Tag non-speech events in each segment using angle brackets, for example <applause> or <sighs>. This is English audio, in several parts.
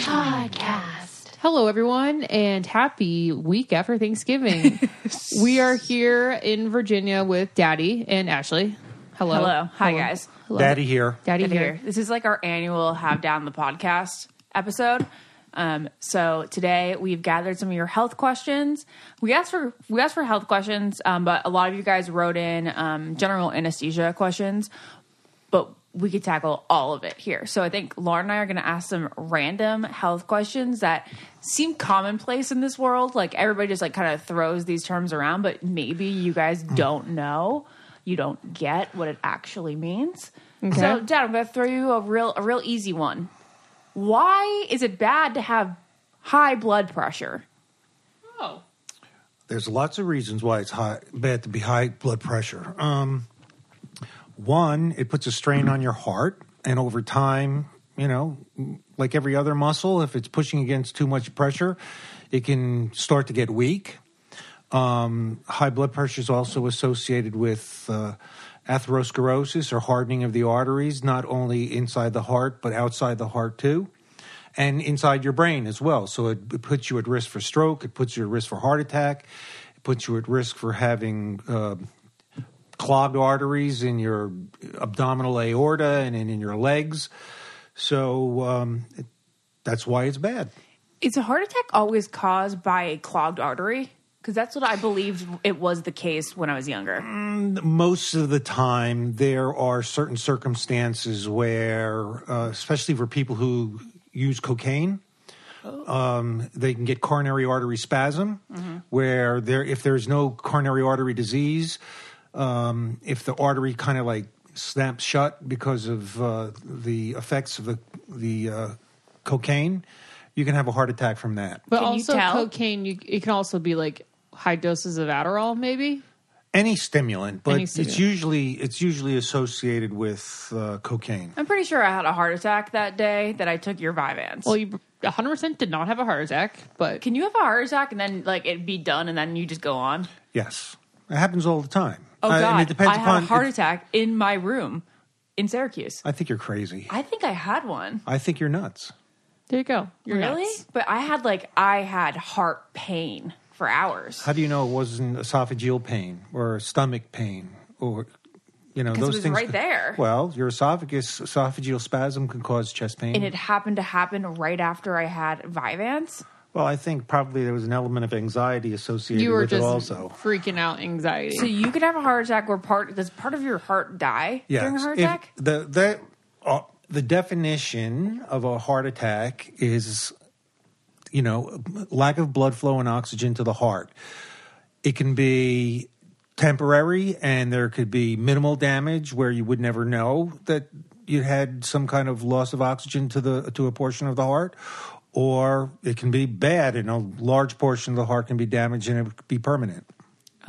Podcast. Hello, everyone, and happy week after Thanksgiving. <laughs> we are here in Virginia with Daddy and Ashley. Hello. Hello. Hi, Hello. guys. Hello. Daddy here. Daddy Good here. here. This is like our annual Have Down the Podcast episode. Um, so today we've gathered some of your health questions. We asked for we asked for health questions, um, but a lot of you guys wrote in um, general anesthesia questions. But we could tackle all of it here. So I think Lauren and I are going to ask some random health questions that seem commonplace in this world. Like everybody just like kind of throws these terms around, but maybe you guys don't know. You don't get what it actually means. So, Dad, I'm going to throw you a real a real easy one. Why is it bad to have high blood pressure? Oh. There's lots of reasons why it's high, bad to be high blood pressure. Um, one, it puts a strain on your heart, and over time, you know, like every other muscle, if it's pushing against too much pressure, it can start to get weak. Um, high blood pressure is also associated with uh, atherosclerosis or hardening of the arteries, not only inside the heart but outside the heart too, and inside your brain as well. So it, it puts you at risk for stroke. It puts you at risk for heart attack. It puts you at risk for having uh, clogged arteries in your abdominal aorta and in, your legs. So um, it, that's why it's bad. Is a heart attack always caused by a clogged artery? Because that's what I believed it was the case when I was younger. most of the time there are certain circumstances where uh, especially for people who use cocaine um, they can get coronary artery spasm where there if there's no coronary artery disease um, if the artery kind of like snaps shut because of uh, the effects of the the uh, cocaine you can have a heart attack from that But Can you also, tell? cocaine, you, it can also be like high doses of Adderall, maybe? any stimulant but Any it's usually it's usually associated with uh, cocaine I'm pretty sure I had a heart attack that day that I took your Vyvanse. Well, you 100% did not have a heart attack, but Can you have a heart attack and then like it be done and then you just go on? Yes, it happens all the time. Oh I- God! and it depends I had upon. a heart it- attack in my room in Syracuse. I think you're crazy. I think I had one. I think you're nuts. there you go. You're really? nuts. But I had like I had heart pain for hours. How do you know it wasn't esophageal pain or stomach pain or you know 'Cause it those was things? right there. Well, your esophagus esophageal spasm can cause chest pain. and it happened to happen right after I had Vyvanse. Well, I think probably there was an element of anxiety associated You were with just it also. freaking out anxiety. So you could have a heart attack where part does part of your heart die Yes. during a heart If attack? the the uh, the definition of a heart attack is, you know, lack of blood flow and oxygen to the heart. It can be temporary, and there could be minimal damage where you would never know that you had some kind of loss of oxygen to the to a portion of the heart. Or it can be bad, and a large portion of the heart can be damaged, and it could be permanent.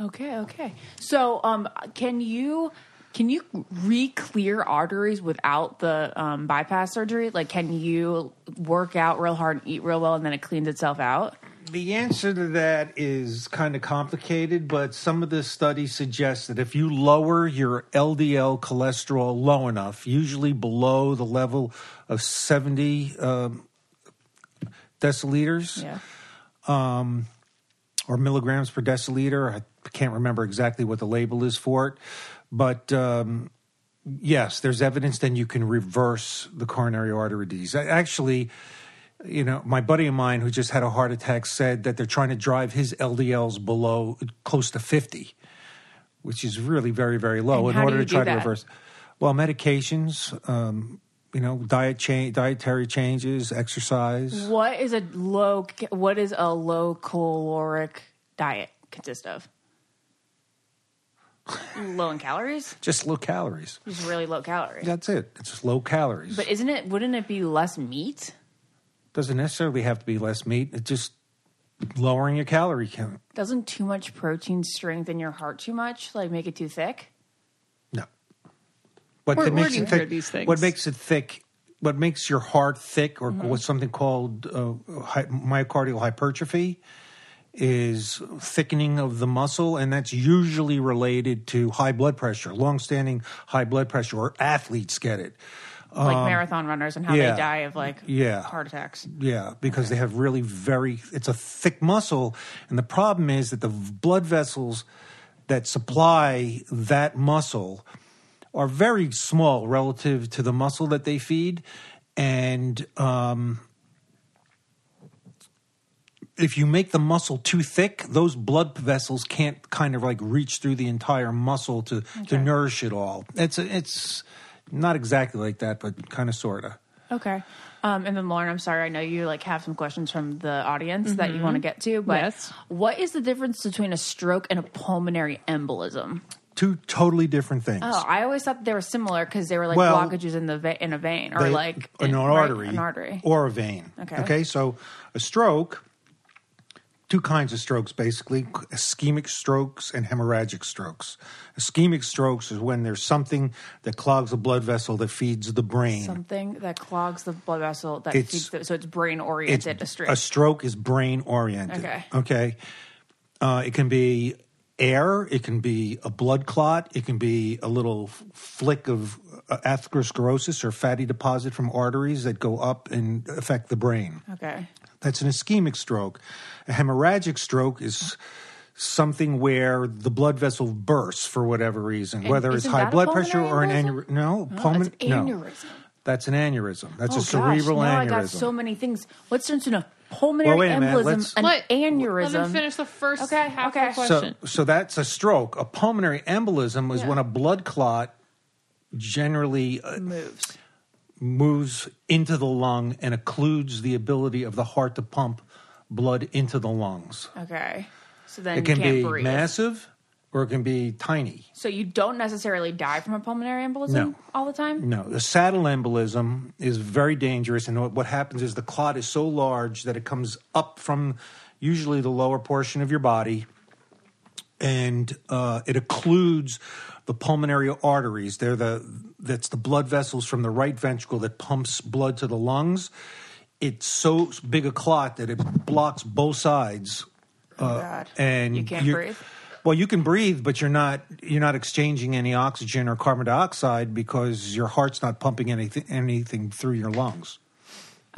Okay, okay. So, um, can you can you re-clear arteries without the um, bypass surgery? Like, can you work out real hard and eat real well, and then it cleans itself out? The answer to that is kind of complicated, but some of the studies suggest that if you lower your LDL cholesterol low enough, usually below the level of 70 um, deciliters Yeah. or milligrams per deciliter, I can't remember exactly what the label is for it, but um, yes, there's evidence then you can reverse the coronary artery disease. Actually, you know, my buddy of mine who just had a heart attack said that they're trying to drive his LDLs below close to 50, which is really very, very low And in order to try to reverse. Well, medications, um, you know, diet change, dietary changes, exercise. What is a low What is a low caloric diet consist of? low in calories, Just low calories. just really low calories That's it. It's just low calories. But isn't it? Wouldn't it be less meat? Doesn't necessarily have to be less meat. It's just lowering your calorie count. Doesn't too much protein strengthen your heart too much? Like make it too thick? No. What Where- that where makes do you it thick? What makes it thick? What makes your heart thick, or Mm-hmm. what's something called uh, hy- myocardial hypertrophy, is thickening of the muscle, and that's usually related to high blood pressure, long-standing high blood pressure, or athletes get it. like marathon runners and how Um, yeah. they die of like Yeah. heart attacks. Yeah, because they have really very, it's a thick muscle. And the problem is that the blood vessels that supply that muscle are very small relative to the muscle that they feed. And um, if you make the muscle too thick, those blood vessels can't kind of like reach through the entire muscle to, to nourish it all. It's, it's not exactly like that, but kind of, sort of. Okay. Um, and then Lauren, I'm sorry, I know you like have some questions from the audience that you want to get to, but Yes. what is the difference between a stroke and a pulmonary embolism? Two totally different things. Oh, I always thought they were similar because they were like Well, blockages in the ve- in a vein or They- like an in- right, artery, an artery. or a vein. Okay. Okay. So a stroke, two kinds of strokes basically: ischemic strokes and hemorrhagic strokes. Ischemic strokes is when there's something that clogs a blood vessel that feeds the brain. Something that clogs the blood vessel that It's- feeds the, so it's brain oriented. A stroke. a stroke is brain oriented. Okay. Okay. Uh, it can be air. It can be a blood clot. It can be a little flick of uh, atherosclerosis or fatty deposit from arteries that go up and affect the brain. okay. That's an ischemic stroke. A hemorrhagic stroke is something where the blood vessel bursts for whatever reason, whether it's high blood pressure or an aneurysm. No, Oh, pulmon- it's no. aneurysm. That's an aneurysm. That's Oh, a cerebral gosh, now aneurysm. I got so many things. What's the difference between a pulmonary Well, wait minute. embolism, Let's- an Let- aneurysm? Let me finish the first Okay, half okay. of the so, question. so that's a stroke. A pulmonary embolism is Yeah. when a blood clot generally uh, moves. moves into the lung and occludes the ability of the heart to pump blood into the lungs. Okay. So then It can can't be breathe. massive or it can be tiny. So you don't necessarily die from a pulmonary embolism No. all the time? No, the saddle embolism is very dangerous, and what- what happens is the clot is so large that it comes up from usually the lower portion of your body, and uh, it occludes the pulmonary arteries. They're the that's the blood vessels from the right ventricle that pumps blood to the lungs. It's so big a clot that it blocks both sides, Oh, God. and you can't breathe? Well, you can breathe, but you're not you're not exchanging any oxygen or carbon dioxide because your heart's not pumping anything anything through your lungs.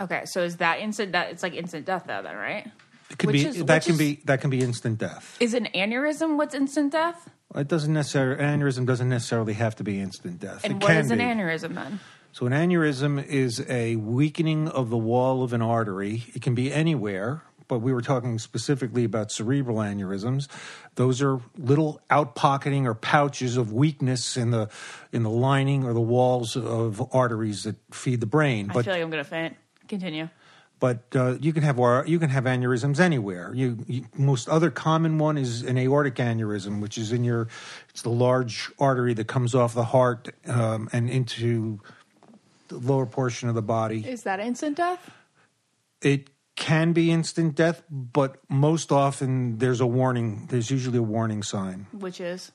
Okay, so is that instant death? It's like instant death, though, then, right? It can Which be is- that can is- be that can be instant death. Is an aneurysm what's instant death? It doesn't necessarily aneurysm doesn't necessarily have to be instant death. And it what can is an be. aneurysm then? So an aneurysm is a weakening of the wall of an artery. It can be anywhere, but we were talking specifically about cerebral aneurysms. Those are little outpocketing or pouches of weakness in the in the lining or the walls of arteries that feed the brain. I But feel like I'm going to faint. Continue. but uh, you can have you can have aneurysms anywhere. You, you most other common one is an aortic aneurysm, which is in your it's the large artery that comes off the heart um, and into the lower portion of the body. Is that instant death? It can be instant death, but most often there's a warning. There's usually a warning sign: Which is?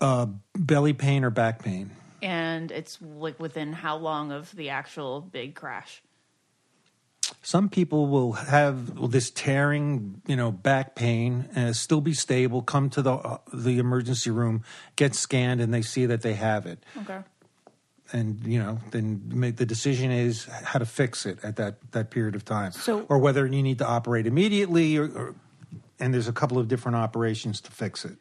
uh, belly pain or back pain. And it's like within how long of the actual big crash? Some people will have this tearing, you know, back pain and still be stable. Come to the uh, the emergency room, get scanned, and they see that they have it. Okay. And you know, then make, the decision is how to fix it at that that period of time, So- or whether you need to operate immediately, or, or and there's a couple of different operations to fix it.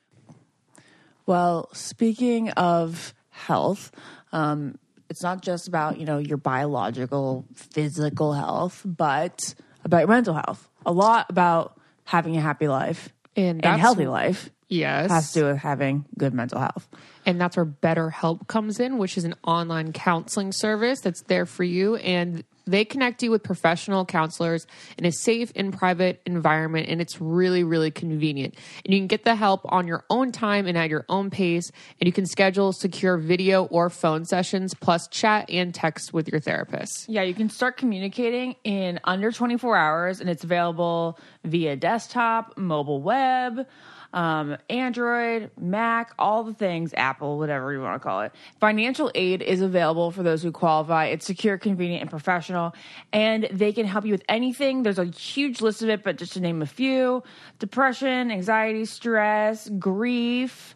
Well, speaking of health, um, it's not just about you know your biological, physical health, but about your mental health. A lot about having a happy life And and healthy life Yes. has to do with having good mental health. And that's where BetterHelp comes in, which is an online counseling service that's there for you. And they connect you with professional counselors in a safe and private environment. And it's really, really convenient. And you can get the help on your own time and at your own pace. And you can schedule secure video or phone sessions, plus chat and text with your therapist. Yeah, you can start communicating in under 24 hours, and it's available via desktop, mobile web, um, Android, Mac, all the things, Apple, whatever you want to call it. Financial aid is available for those who qualify. It's secure, convenient, and professional, and they can help you with anything. There's a huge list of it, but just to name a few depression, anxiety, stress, grief,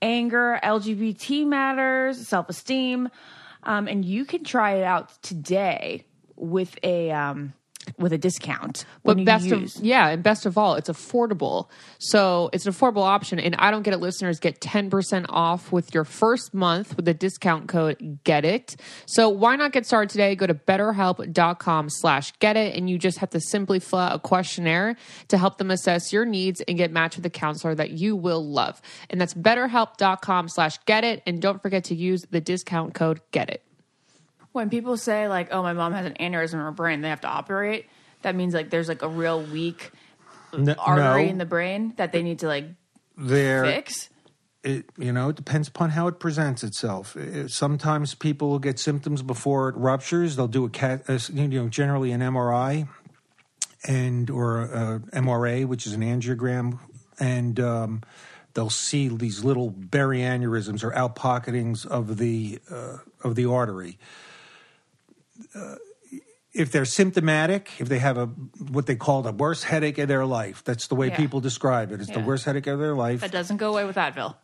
anger, LGBT matters, self esteem um, and you can try it out today with a um, with a discount. But best use- of yeah, and best of all, it's affordable. So it's an affordable option. And I don't get it. Listeners get ten percent off with your first month with the discount code Get It. So why not get started today? Go to BetterHelp.com/slash Get It, and you just have to simply fill out a questionnaire to help them assess your needs and get matched with a counselor that you will love. And that's BetterHelp.com/slash Get It. And don't forget to use the discount code Get It. When people say like, "Oh, my mom has an aneurysm in her brain," they have to operate. That means like there's like a real weak N- artery no, in the brain that they need to like there, fix. it, you know, it depends upon how it presents itself. It- sometimes people will get symptoms before it ruptures. They'll do a cat, you know, generally an MRI and or a, MRA, which is an angiogram, and um, they'll see these little berry aneurysms or outpocketings of the uh, of the artery. Uh, if they're symptomatic, if they have a what they call the worst headache of their life, that's the way Yeah. people describe it. It's the worst headache of their life That doesn't go away with Advil.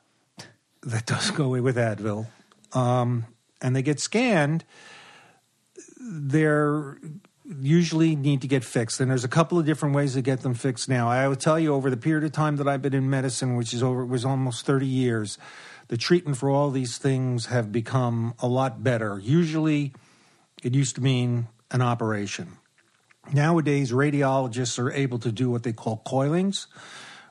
that does go away with Advil, um, and they get scanned, they're usually need to get fixed. And there's a couple of different ways to get them fixed now. I will tell you over the period of time that I've been in medicine, which is over was almost 30 years, the treatment for all these things have become a lot better. Usually it used to mean an operation. Nowadays, radiologists are able to do what they call coilings,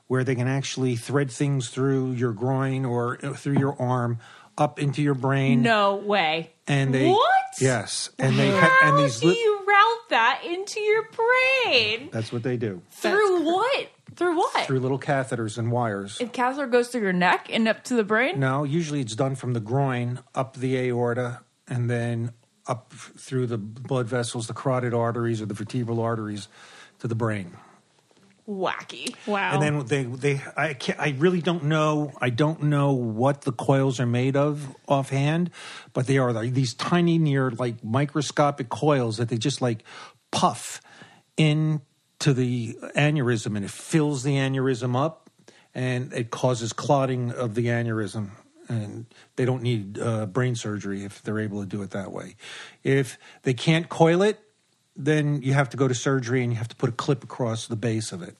where they can actually thread things through your groin or uh, through your arm up into your brain. No way. And they what? yes, and they How ha- and these do you route that into your brain? that's what they do Through what? Through what? through little catheters and wires. If catheter goes through your neck and up to the brain. No, usually it's done from the groin up the aorta and then up through the blood vessels, the carotid arteries or the vertebral arteries to the brain. Wacky. Wow. And then they they I can't, I really don't know I don't know what the coils are made of offhand, but they are like these tiny near like microscopic coils that they just like puff into the aneurysm and it fills the aneurysm up and it causes clotting of the aneurysm and they don't need uh, brain surgery if they're able to do it that way. If they can't coil it, then you have to go to surgery and you have to put a clip across the base of it.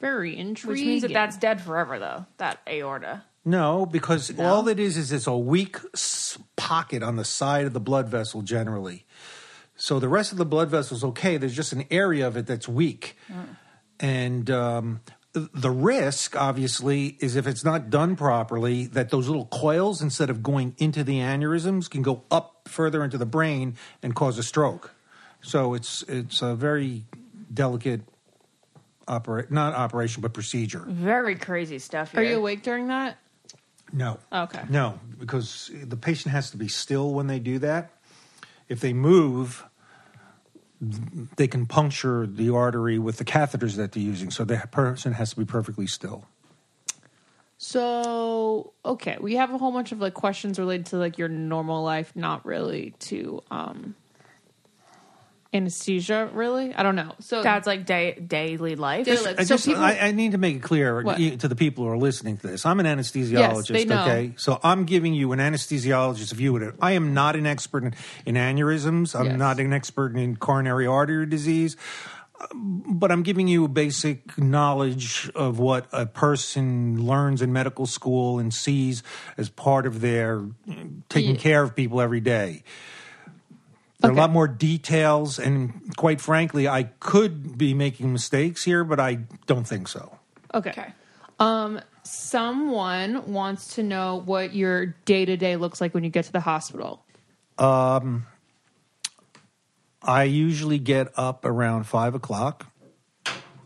Very intriguing. Which means that that's dead forever, though. That aorta. No, because all it is is it's a weak s- pocket on the side of the blood vessel generally. So the rest of the blood vessel is okay. There's just an area of it that's weak, and um, th- the risk, obviously, is if it's not done properly, that those little coils, instead of going into the aneurysms, can go up further into the brain and cause a stroke. So it's it's a very delicate opera not operation but procedure. Very crazy stuff. Here. Are you awake during that? No. Okay. No, because the patient has to be still when they do that. If they move, they can puncture the artery with the catheters that they're using. So the person has to be perfectly still. So okay, we have a whole bunch of like questions related to like your normal life, not really to um anesthesia. Really, I don't know. So That's like day, daily life. Daily life. I, So just, people- I, I need to make it clear What? to the people who are listening to this. I'm an anesthesiologist, they know. okay? So I'm giving you an anesthesiologist's view of it. I am not an expert in, in aneurysms. I'm Yes. not an expert in coronary artery disease. Uh, but I'm giving you a basic knowledge of what a person learns in medical school and sees as part of their uh, taking Yeah. care of people every day. There are a lot more details, and quite frankly, I could be making mistakes here, but I don't think so. okay. Okay. Um, someone wants to know what your day to day looks like when you get to the hospital. Um, I usually get up around five o'clock.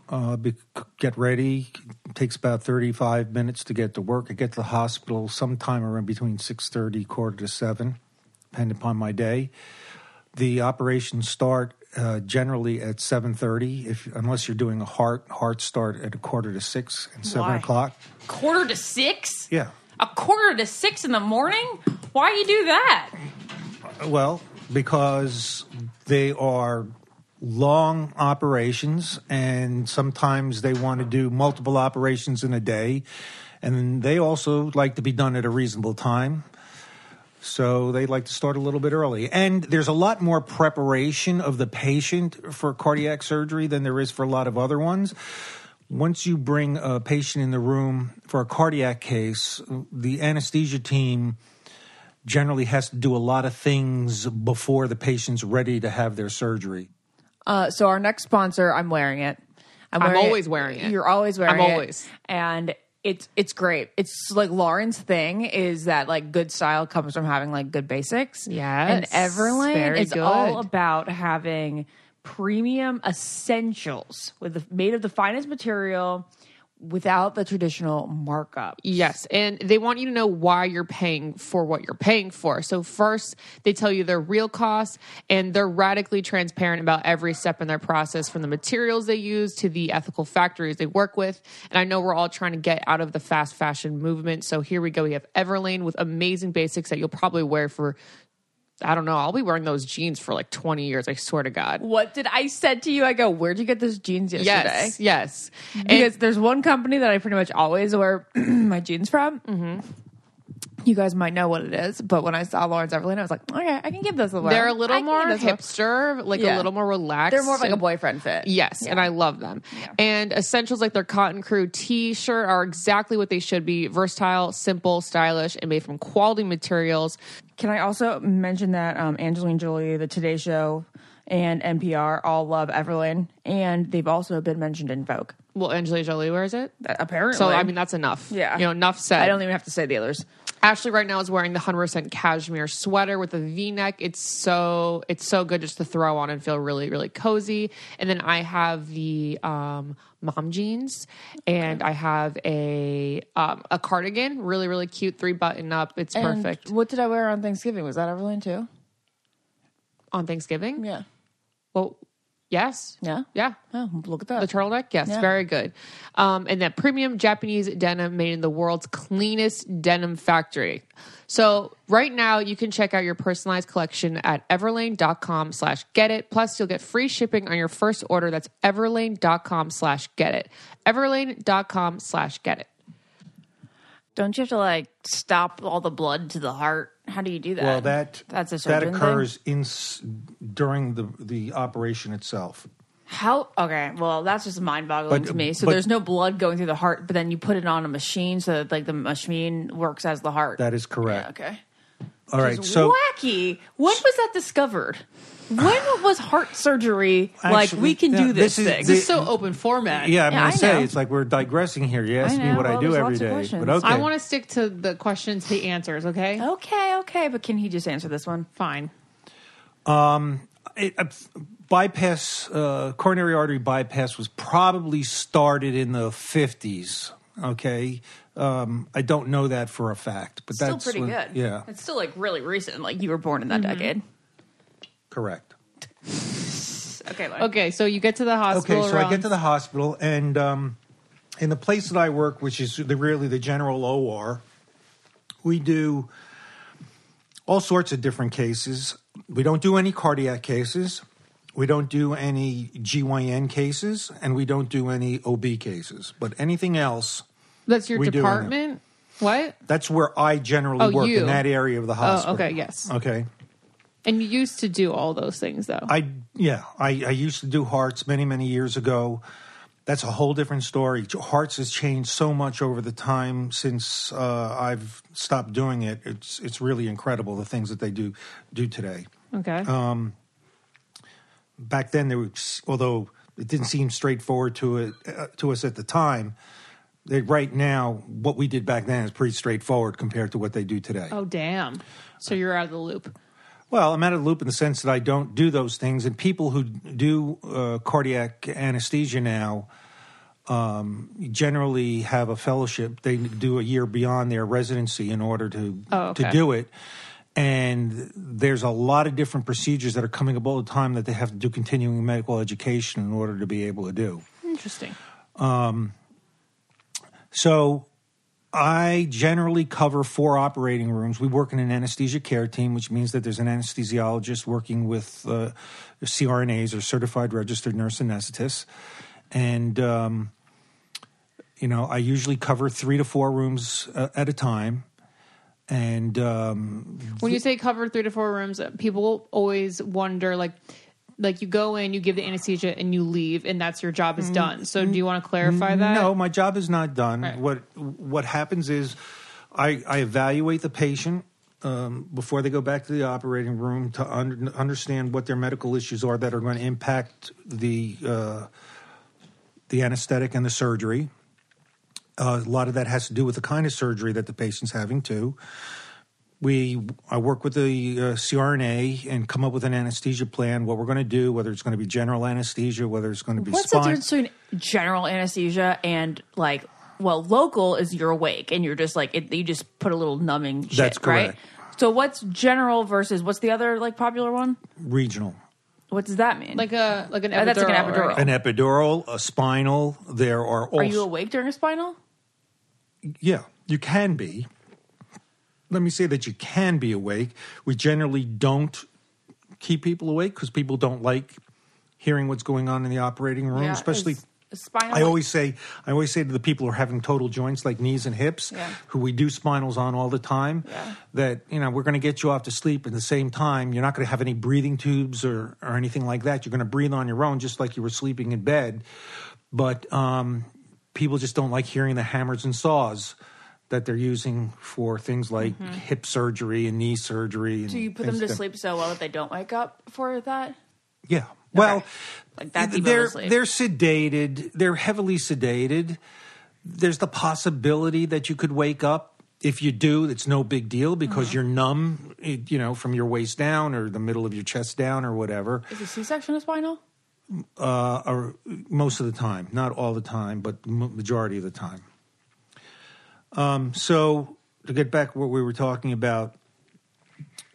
Uh, be, get ready. It takes about thirty-five minutes to get to work. I get to the hospital sometime around between six thirty, quarter to seven, depending upon my day. The operations start uh, generally at seven thirty. If unless you're doing a heart, heart start at a quarter to six and seven Why? o'clock. Quarter to six? Yeah. A quarter to six in the morning? Why you do that? Well, because they are long operations, and sometimes they want to do multiple operations in a day, and they also like to be done at a reasonable time. So they like to start a little bit early. And there's a lot more preparation of the patient for cardiac surgery than there is for a lot of other ones. Once you bring a patient in the room for a cardiac case, the anesthesia team generally has to do a lot of things before the patient's ready to have their surgery. Uh, so our next sponsor, I'm wearing it. I'm wearing always wearing it. You're always wearing it. I'm always. And it's it's great. It's like Lauren's thing is that like good style comes from having like good basics. Yeah, And Everlane is good. all about having premium essentials with the, made of the finest material without the traditional markup. Yes, and they want you to know why you're paying for what you're paying for. So first, they tell you their real costs, and they're radically transparent about every step in their process, from the materials they use to the ethical factories they work with. And I know we're all trying to get out of the fast fashion movement, so here we go. We have Everlane with amazing basics that you'll probably wear for. I don't know. I'll be wearing those jeans for like 20 years. I swear to God. What did I said to you? I go, where'd you get those jeans yesterday? Yes, yes. because there's one company that I pretty much always wear <clears throat> my jeans from. Mm-hmm. You guys might know what it is, but when I saw Lauren's Everlane, I was like, okay, I can give this a whirl. They're a little more hipster, like Yeah. a little more relaxed. They're more of like a boyfriend fit. Yes, and I love them. And essentials like their Cotton Crew t shirt are exactly what they should be versatile, simple, stylish, and made from quality materials. Can I also mention that um, Angelina Jolie, The Today Show, and NPR all love Everlane, and they've also been mentioned in Vogue. Well, Angelina Jolie wears it. Apparently, So, I mean, that's enough. yeah, You know, enough said. I don't even have to say the others. Ashley right now is wearing the 100% cashmere sweater with a V-neck. It's so it's so good just to throw on and feel really really cozy. And then I have the um, mom jeans, and I have a um, a cardigan, really really cute, three button up. It's And perfect What did I wear on Thanksgiving? Was that Everlane too? on Thanksgiving. Yeah. Yes, Yeah. yeah. Oh, look at that. The turtleneck, yes, Yeah. very good. Um, and that premium Japanese denim made in the world's cleanest denim factory. So right now you can check out your personalized collection at everlane.com slash get it. Plus you'll get free shipping on your first order. That's everlane.com slash get it. Everlane.com slash get it. Don't you have to like stop all the blood to the heart? How do you do that? Well, that that's a that occurs in during the the operation itself. How? Okay, well, that's just mind boggling to me. So but- there's no blood going through the heart, but then you put it on a machine so that like the machine works as the heart. That is correct. okay. All right, so wacky. When was that discovered? When <sighs> was heart surgery like Actually, we can yeah, do this, thing? this is thing? the- It's so open format. yeah, I'm Yeah, going I to say know. it's like we're digressing here. You asked I me know. what I Well, do there's every lots of day, questions. but okay. I want to stick to the questions, the answers, okay? okay, okay, but can he just answer this one? Fine. it, uh, bypass uh, coronary artery bypass was probably started in the 50s okay um, i don't know that for a fact but Still that's pretty when- good. yeah it's still like really recent. Like you were born in that decade. correct <laughs> Okay, like, Okay, so you get to the hospital. okay so i get to the hospital and um, in the place that i work which is the, really the general or we do all sorts of different cases we don't do any cardiac cases we don't do any GYN cases, and we don't do any OB cases. But anything else, That's your we do in it. department? What? That's where I generally Oh, work you. in that area of the hospital. okay, yes. Okay. And you used to do all those things, though. I yeah, I, I used to do hearts many many years ago. That's a whole different story. Hearts has changed so much over the time since uh, I've stopped doing it. It's it's really incredible the things that they do do today. okay. Um, Back then, there was although it didn't seem straightforward to it uh, to us at the time. They, right now, what we did back then is pretty straightforward compared to what they do today. oh, damn. So you're out of the loop. Well, I'm out of the loop in the sense that I don't do those things, and people who do uh, cardiac anesthesia now um, generally have a fellowship. They do a year beyond their residency in order to Oh, okay. to do it. And there's a lot of different procedures that are coming up all the time that they have to do continuing medical education in order to be able to do. Interesting. So I generally cover four operating rooms. We work in an anesthesia care team, which means that there's an anesthesiologist working with uh, CRNAs or certified registered nurse anesthetists. And, um, you know, I usually cover three to four rooms uh, at a time. And um, When you say cover three to four rooms, people always wonder like like you go in, you give the anesthesia, and you leave, and that's your job is done. So do you want to clarify that? No, my job is not done. Right. What what happens is, I, I evaluate the patient um, before they go back to the operating room to un- understand what their medical issues are that are going to impact the uh, the anesthetic and the surgery. Uh, a lot of that has to do with the kind of surgery that the patient's having too. We I work with the uh, CRNA and come up with an anesthesia plan. What we're going to do, whether it's going to be general anesthesia, whether it's going to be What's the difference between general anesthesia and like, well, local is you're awake and you're just like it, you just put a little numbing. Shit, That's correct. Right? So what's general versus what's the other like popular one? regional. What does that mean? Like a like an Oh, that's like an epidural, epidural. right? an epidural, a spinal. There are also Are you awake during a spinal? Yeah, you can be. Let me say that you can be awake. We generally don't keep people awake because people don't like hearing what's going on in the operating room, Yeah, especially. spinal. I always say, I always say to the people who are having total joints like knees and hips, Yeah. who we do spinals on all the time, Yeah. that you know we're going to get you off to sleep. At the same time, you're not going to have any breathing tubes or or anything like that. You're going to breathe on your own, just like you were sleeping in bed. But um, people just don't like hearing the hammers and saws that they're using for things like hip surgery and knee surgery. And Mm-hmm. So you put them to sleep so well that they don't wake up for that. Yeah. Well, Like that's they're they're sedated. They're heavily sedated. There's the possibility that you could wake up. If you do, it's no big deal because Mm-hmm. you're numb, you know, from your waist down or the middle of your chest down or whatever. Is a C-section a spinal? Uh, or most of the time, not all the time, but majority of the time. Um, so to get back to what we were talking about,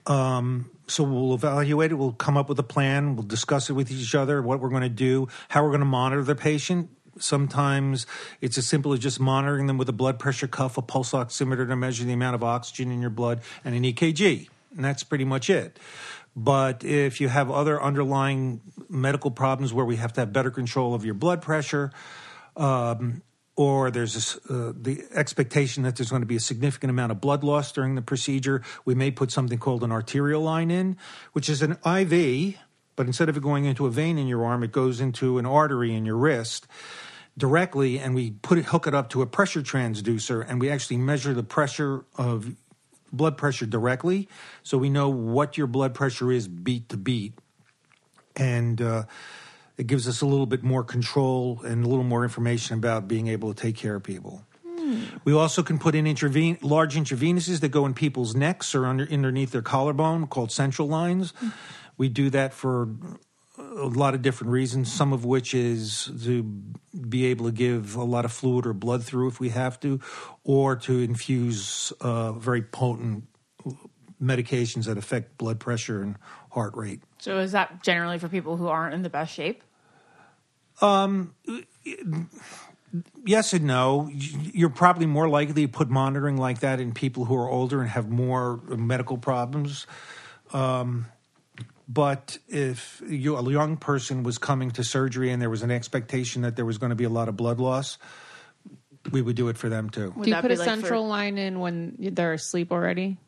um, so we'll evaluate it. We'll come up with a plan. We'll discuss it with each other. What we're going to do, how we're going to monitor the patient. Sometimes it's as simple as just monitoring them with a blood pressure cuff, a pulse oximeter to measure the amount of oxygen in your blood, and an EKG. And that's pretty much it. But if you have other underlying medical problems where we have to have better control of your blood pressure, um, or there's this, uh, the expectation that there's going to be a significant amount of blood loss during the procedure, we may put something called an arterial line in, which is an IV, but instead of it going into a vein in your arm, it goes into an artery in your wrist directly, and we put it, hook it up to a pressure transducer, and we actually measure the pressure of blood pressure directly, so we know what your blood pressure is beat to beat, and uh, it gives us a little bit more control and a little more information about being able to take care of people. We also can put in large intravenous's that go in people's necks or under, underneath their collarbone, called central lines. We do that for a lot of different reasons, some of which is to be able to give a lot of fluid or blood through if we have to, or to infuse uh, very potent medications that affect blood pressure and heart rate. So is that generally for people who aren't in the best shape? Um, Yes and no. You're probably more likely to put monitoring like that in people who are older and have more medical problems. Um, but if you, a young person was coming to surgery and there was an expectation that there was going to be a lot of blood loss, we would do it for them too. Would Do you put a like for- central line in when they're asleep already?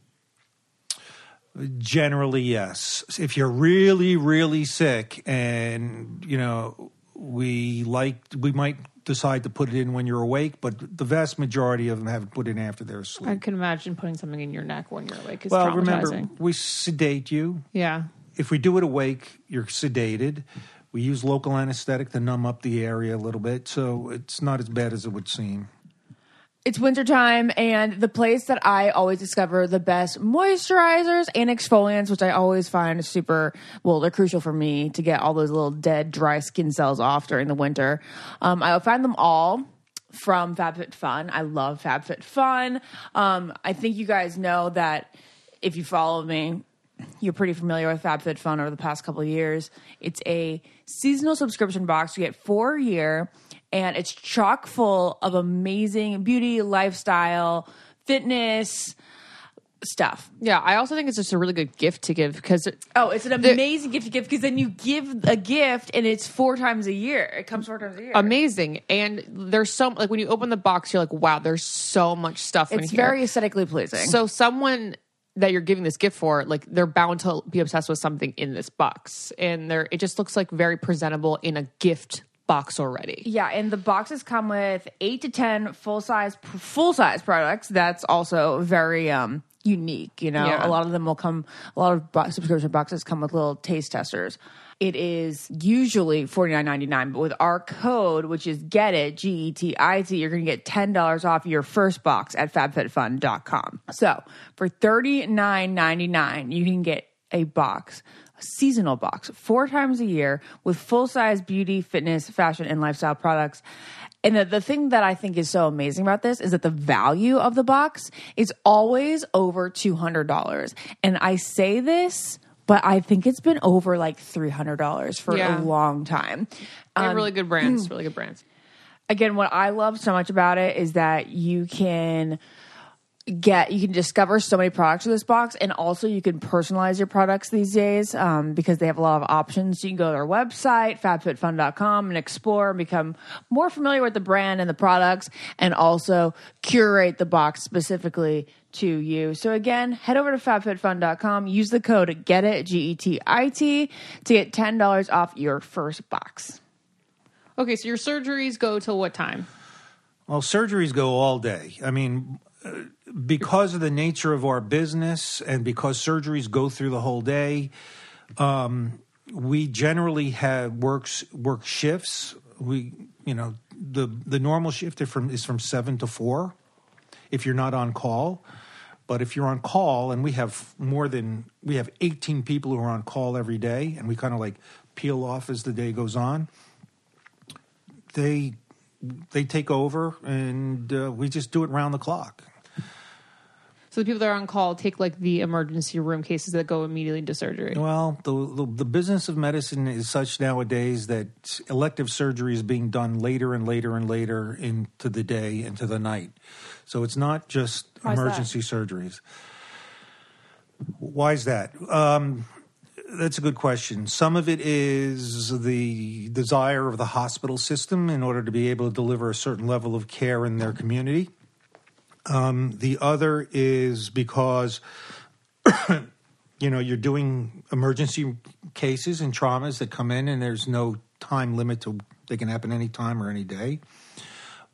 Generally, yes. If you're really, really sick, and you know, we like, we might decide to put it in when you're awake, but the vast majority of them have it put in after they're asleep. I can imagine putting something in your neck when you're awake is well, traumatizing. remember, we sedate you. yeah. If we do it awake, you're sedated. We use local anesthetic to numb up the area a little bit, so it's not as bad as it would seem. It's wintertime, and the place that I always discover the best moisturizers and exfoliants, which I always find super, well, they're crucial for me to get all those little dead, dry skin cells off during the winter. Um, I find them all from FabFitFun. I love FabFitFun. Um, I think you guys know that if you follow me, you're pretty familiar with FabFitFun over the past couple of years. It's a seasonal subscription box. You get four a year, and it's chock full of amazing beauty, lifestyle, fitness, stuff. Yeah, I also think it's just a really good gift to give because Oh, it's an amazing gift to give because then you give a gift and it's four times a year. It comes four times a year. amazing. And there's so like when you open the box, you're like, wow, there's so much stuff in It's very aesthetically pleasing. so someone that you're giving this gift for, like they're bound to be obsessed with something in this box, and they're it just looks like very presentable in a gift box already. Yeah, and the boxes come with eight to ten full size full size products. That's also very um unique. You know, Yeah. a lot of them will come. A lot of bo- subscription boxes come with little taste testers. It is usually forty nine ninety nine, but with our code, which is get it G E T I T, you're going to get ten dollars off your first box at FabFitFun.com. So for thirty nine ninety nine, you can get a box. A seasonal box four times a year with full size beauty, fitness, fashion, and lifestyle products. And the, the thing that I think is so amazing about this is that the value of the box is always over $200. And I say this, but I think it's been over like $300 for Yeah. a long time. Um, really good brands, really good brands. Again, what I love so much about it is that you can get you can discover so many products with this box and also you can personalize your products these days um, because they have a lot of options you can go to their website fabfitfun.com and explore and become more familiar with the brand and the products and also curate the box specifically to you so again head over to fabfitfun.com use the code get it g-e-t-i-t to get $10 off your first box Okay, so your surgeries go till what time? Well, surgeries go all day. I mean, uh, because of the nature of our business and because surgeries go through the whole day, um, we generally have works work shifts. We, you know, the the normal shift is from is from seven to four, if you're not on call. But if you're on call, and we have more than we have 18 people who are on call every day, and we kind of like peel off as the day goes on. They they take over, and uh, we just do it round the clock. So the people that are on call take like the emergency room cases that go immediately into surgery. Well, the, the the business of medicine is such nowadays that elective surgery is being done later and later and later into the day into the night. So it's not just Why is that? emergency surgeries. Why is that? Um, that's a good question. Some of it is the desire of the hospital system in order to be able to deliver a certain level of care in their community. Um, the other is because <coughs> you know you're doing emergency cases and traumas that come in and there's no time limit to they can happen any time or any day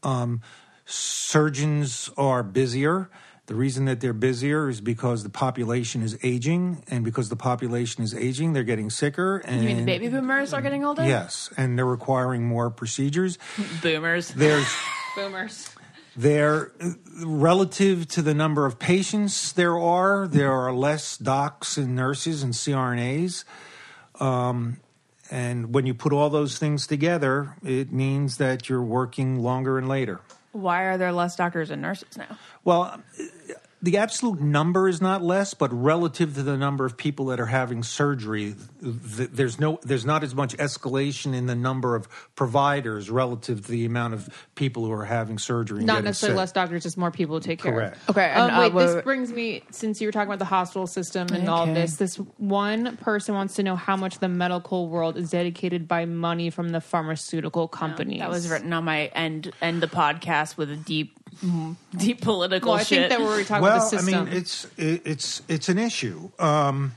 um, surgeons are busier the reason that they're busier is because the population is aging and because the population is aging they're getting sicker and you mean the baby boomers are getting older? yes and they're requiring more procedures <laughs> boomers. there's <laughs> Boomers. there, relative to the number of patients there are, there are less docs and nurses and CRNAs. Um, and when you put all those things together, it means that you're working longer and later. Why are there less doctors and nurses now? Well, the absolute number is not less, but relative to the number of people that are having surgery, th- there's no, there's not as much escalation in the number of providers relative to the amount of people who are having surgery. Not necessarily sick. less doctors, just more people to take care. Correct. of. Okay, and, Um, uh, wait, wait, this wait. brings me since you were talking about the hospital system and all of this. This one person wants to know how much the medical world is dedicated by money from the pharmaceutical companies. That was written on my end end the podcast with a deep <laughs> deep political Well, I shit. think that we were talking well, about the system. I mean, it's it, it's it's an issue. Um,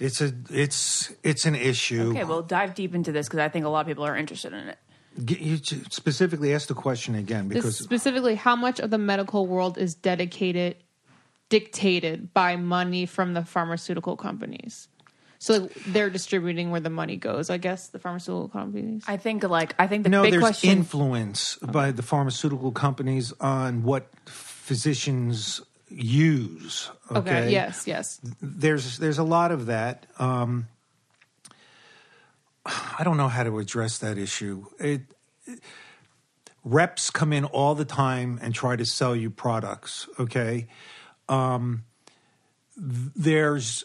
it's a it's it's an issue. okay, well dive deep into this because I think a lot of people are interested in it. G- You j- specifically ask the question again This because specifically, how much of the medical world is dedicated, dictated by money from the pharmaceutical companies? So they're distributing where the money goes. I guess the pharmaceutical companies. I think like I think the no, big there's question influence by the pharmaceutical companies on what physicians use. Okay. okay. Yes. Yes. there's there's a lot of that. Um, I don't know how to address that issue. It, reps come in all the time and try to sell you products. Okay, um, there's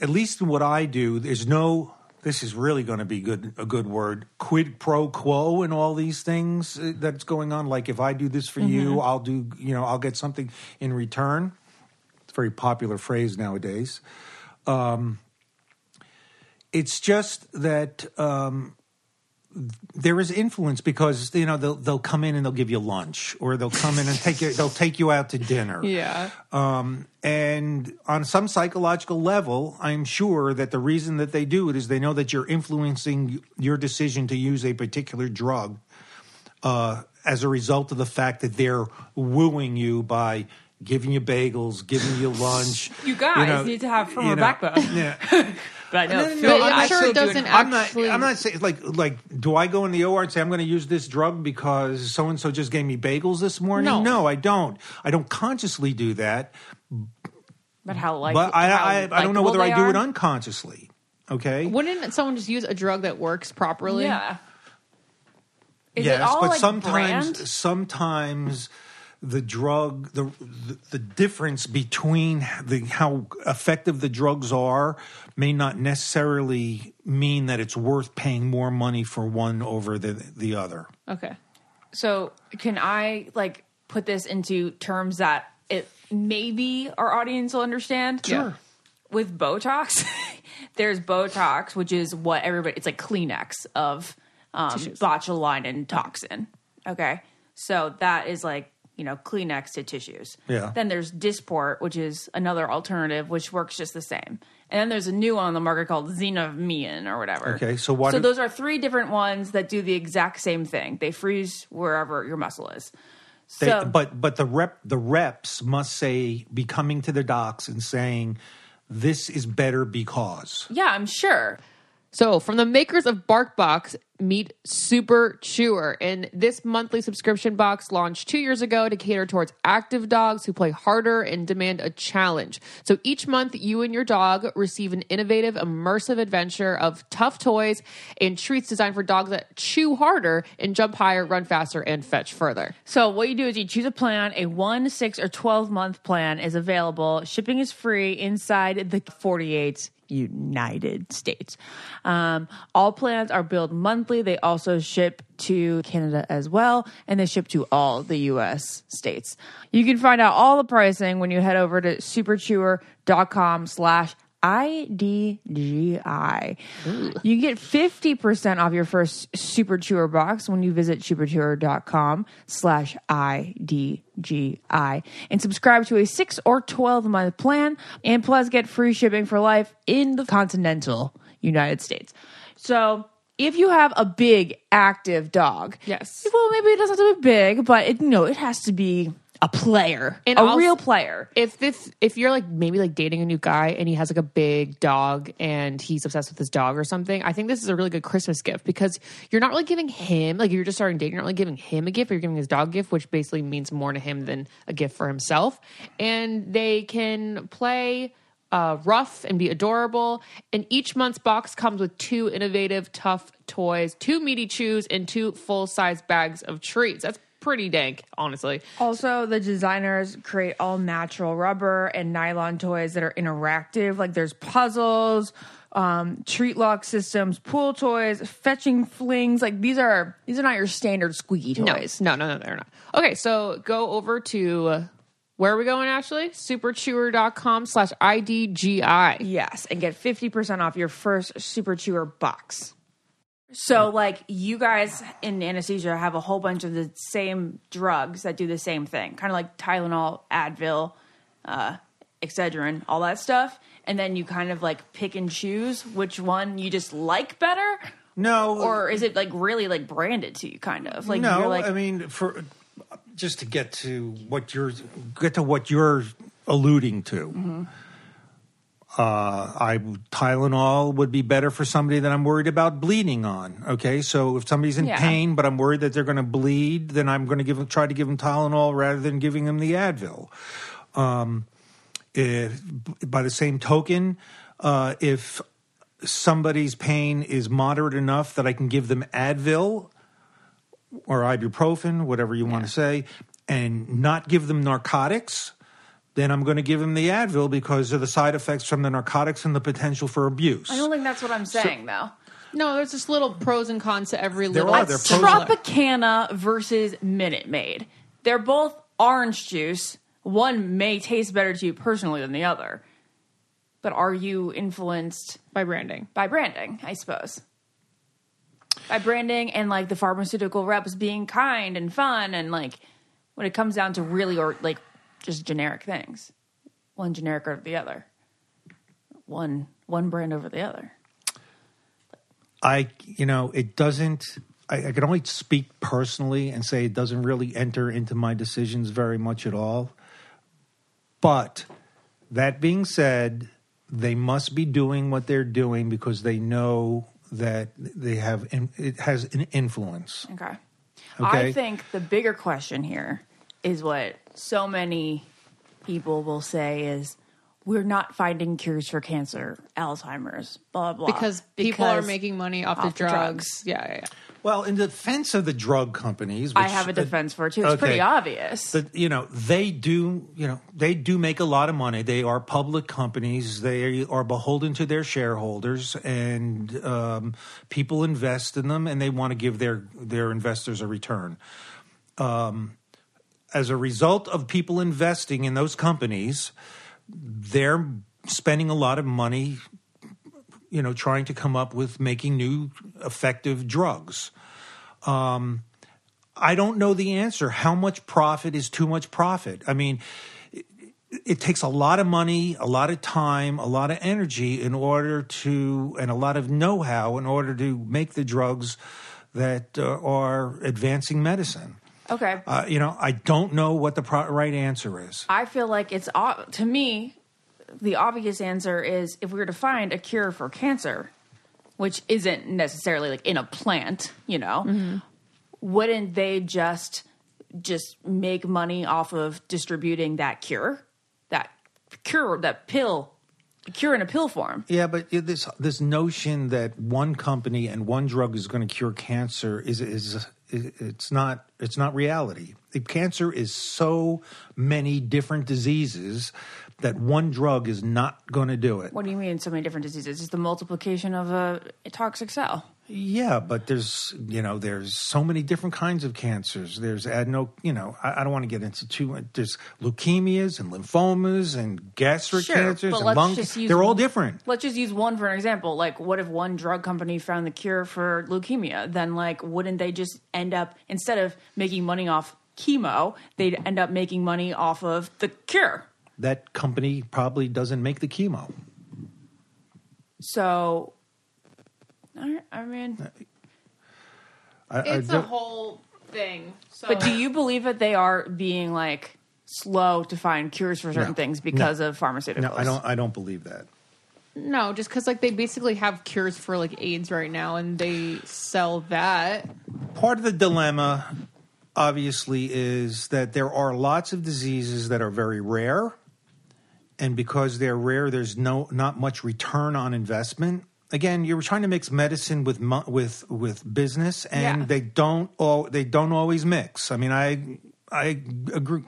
at least in what I do. There's no this is really going to be good a good word quid pro quo and all these things uh, that's going on. Like if i do this for you i'll do you know i'll get something in return. It's a very popular phrase nowadays. Um, it's just that um, there is influence because you know they'll they'll come in and they'll give you lunch or they'll come in and take you they'll take you out to dinner <laughs> Yeah. um, and on some psychological level, I'm sure that the reason that they do it is they know that you're influencing your decision to use a particular drug uh, as a result of the fact that they're wooing you by giving you bagels, giving you lunch. You guys know, need to have firmer you know, backbone. Yeah. <laughs> But I know. No, no, no, Phil, But I'm I'm sure it doesn't I'm actually. not. I'm not saying like like. Do I go in the OR and say I'm going to use this drug because so and so just gave me bagels this morning? No. I don't. I don't consciously do that. But how like? but I how I, I don't know whether I do are? it unconsciously. Okay. Wouldn't someone just use a drug that works properly? Yeah. Is yes, it all but like sometimes brand? sometimes the drug the, the the difference between the how effective the drugs are may not necessarily mean that it's worth paying more money for one over the the other. Okay. So can I like put this into terms that it maybe our audience will understand? Sure. With Botox, <laughs> there's Botox, which is what everybody it's like Kleenex of um, botulinum toxin. Okay. So that is like, you know, Kleenex to tissues. Yeah. Then there's Dysport, which is another alternative, which works just the same. And then there's a new one on the market called Xenovmian or whatever. Okay, so what So do- those are three different ones that do the exact same thing. They freeze wherever your muscle is. They, So, but but the rep the reps must say be coming to the docs and saying this is better because. yeah, I'm sure. So, from the makers of BarkBox, meet Super Chewer. And this monthly subscription box launched two years ago to cater towards active dogs who play harder and demand a challenge. So, each month, you and your dog receive an innovative, immersive adventure of tough toys and treats designed for dogs that chew harder and jump higher, run faster, and fetch further. So what you do is you choose a plan. A one, six, or twelve month plan is available. Shipping is free inside the 48 United States. Um, all plans are billed monthly. They also ship to Canada as well, and they ship to all the U.S. states. You can find out all the pricing when you head over to superchewer.com slash IDGI. You get 50% off your first Super Chewer box when you visit superchewer.com slash IDGI and subscribe to a 6 or 12 month plan and plus get free shipping for life in the continental United States. So if you have a big active dog, Yes. well, maybe it doesn't have to be big, but it, you know, it has to be a player, And a also- real player. if this if you're like maybe like dating a new guy and he has like a big dog and he's obsessed with his dog or something, I think this is a really good Christmas gift because you're not really giving him like you're just starting dating, you're not really giving him a gift, you're giving his dog a gift, which basically means more to him than a gift for himself. And they can play uh, rough and be adorable. And each month's box comes with two innovative, tough toys, two meaty chews, and two full size bags of treats. That's pretty dank, honestly. Also, the designers create all natural rubber and nylon toys that are interactive. Like there's puzzles, um, treat lock systems, pool toys, fetching flings. Like these are these are not your standard squeaky toys. No, no, no, no, they're not. Okay, so go over to uh, where are we going, Ashley? Superchewer.com slash IDGI. Yes, and get fifty percent off your first Super Chewer box. So, like, you guys in anesthesia have a whole bunch of the same drugs that do the same thing, kind of like Tylenol, Advil, uh, Excedrin, all that stuff. And then you kind of like pick and choose which one you just like better, No, or is it like really like branded to you, kind of like no. you're like I mean, for just to get to what you're get to what you're alluding to. Mm-hmm. Uh, I Tylenol would be better for somebody that I'm worried about bleeding on. Okay, so if somebody's in Yeah. pain but I'm worried that they're going to bleed, then I'm going to give them try to give them Tylenol rather than giving them the Advil. Um, if, by the same token, uh, if somebody's pain is moderate enough that I can give them Advil or ibuprofen, whatever you want to say, and not give them narcotics, then I'm going to give him the Advil because of the side effects from the narcotics and the potential for abuse. I don't think that's what I'm saying, though. No, there's just little pros and cons to every There little. are, there are Tropicana versus Minute Maid. They're both orange juice. One may taste better to you personally than the other. But are you influenced by branding. by branding, I suppose? By branding and like the pharmaceutical reps being kind and fun and like when it comes down to really or like just generic things. One generic over the other. One one brand over the other. I, you know, it doesn't. I, I can only speak personally and say it doesn't really enter into my decisions very much at all. But that being said, they must be doing what they're doing because they know that they have in, it has an influence. Okay. Okay. I think the bigger question here is what so many people will say is we're not finding cures for cancer, Alzheimer's, blah blah. Because people are making money off, off the the drugs. drugs. Yeah, yeah, yeah. Well, in defense of the drug companies, I have a defense for it too. It's Okay. pretty obvious. that you know they do you know they do make a lot of money they are public companies they are beholden to their shareholders and um, people invest in them and they want to give their their investors a return um, as a result of people investing in those companies they're spending a lot of money you know trying to come up with making new effective drugs I don't know the answer. How much profit is too much profit? I mean, it, it takes a lot of money, a lot of time, a lot of energy in order to, and a lot of know how in order to make the drugs that uh, are advancing medicine. Okay. Uh, you know, I don't know what the pro- right answer is. I feel like it's to me the obvious answer is if we were to find a cure for cancer, which isn't necessarily like in a plant, you know, wouldn't they just just make money off of distributing that cure, that cure, that pill, cure in a pill form? Yeah, but this this notion that one company and one drug is going to cure cancer is is it's not it's not reality. Cancer is so many different diseases that one drug is not going to do it. What do you mean, so many different diseases? It's the multiplication of a toxic cell. Yeah, but there's you know there's so many different kinds of cancers. There's adeno, you know, I, I don't want to get into too. There's leukemias and lymphomas and gastric Sure, cancers but and lung. use- they're all different. Let's just use one for an example. Like, what if one drug company found the cure for leukemia? Then, like, wouldn't they just end up instead of making money off chemo, they'd end up making money off of the cure? That company probably doesn't make the chemo. So, I I mean, uh, I, I It's a whole thing. So. but do you believe that they are being like slow to find cures for certain No. things because of pharmaceuticals? No, I don't. I don't believe that. No, just because like they basically have cures for like AIDS right now, and they sell that. Part of the dilemma, obviously, is that there are lots of diseases that are very rare, and because they're rare, there's no not much return on investment. Again, you're trying to mix medicine with with with business, and Yeah. they don't all they don't always mix. I mean, I I agree.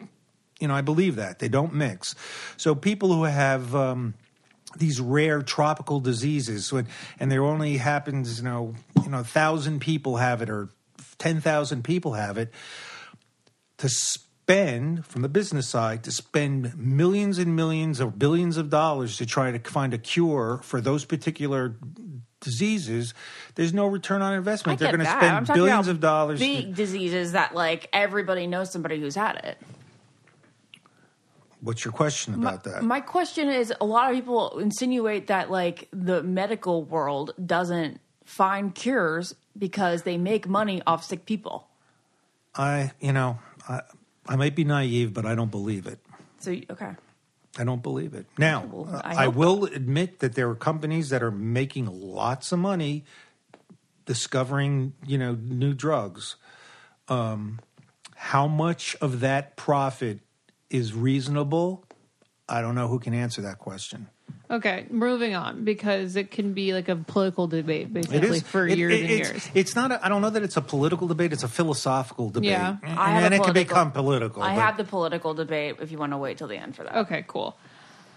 You know, I believe that they don't mix. So people who have um, these rare tropical diseases, so- and there only happens, you know, you know, a thousand people have it or ten thousand people have it. To spend from the business side, to spend millions and millions or billions of dollars to try to find a cure for those particular diseases, there's no return on investment. They're going to spend billions of dollars. to- Big diseases that like everybody knows somebody who's had it. What's your question about that? My question is a lot of people insinuate that like the medical world doesn't find cures because they make money off sick people. I, you know, I, I might be naive, but I don't believe it. So okay. I don't believe it. Now, Well, I I, will admit that there are companies that are making lots of money discovering, you know, new drugs. Um, how much of that profit is reasonable? I don't know who can answer that question. Okay, moving on because it can be like a political debate basically is for it- years it- and it's, years. It's not. A, I don't know that it's a political debate. It's a philosophical debate. Yeah. and, I have then a it can become political. I but- have the political debate if you want to wait till the end for that. Okay, cool.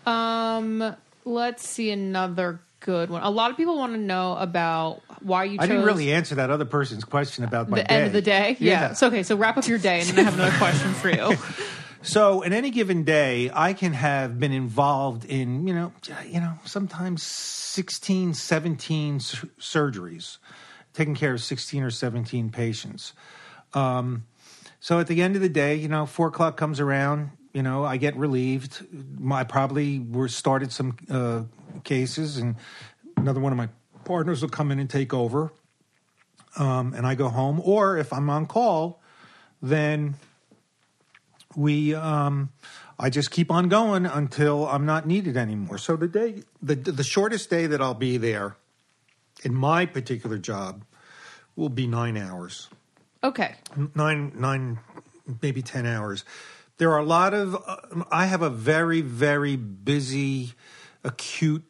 Um, let's see another good one. A lot of people want to know about why you chose I didn't really answer that other person's question about my the day. end of the day. Yeah. Yeah. So okay, so wrap up your day, and then I have another question for you. <laughs> So, in any given day, I can have been involved in, you know, you know, sometimes 16, 17 sur- surgeries, taking care of 16 or 17 patients. Um, so, at the end of the day, you know, four o'clock comes around, you know, I get relieved. I probably were started some uh, cases, and another one of my partners will come in and take over, um, and I go home. Or if I'm on call, then we um I just keep on going until I'm not needed anymore. So the day the the shortest day that I'll be there in my particular job will be 9 hours. Okay. 9 9 maybe 10 hours. There are a lot of uh, I have a very very busy acute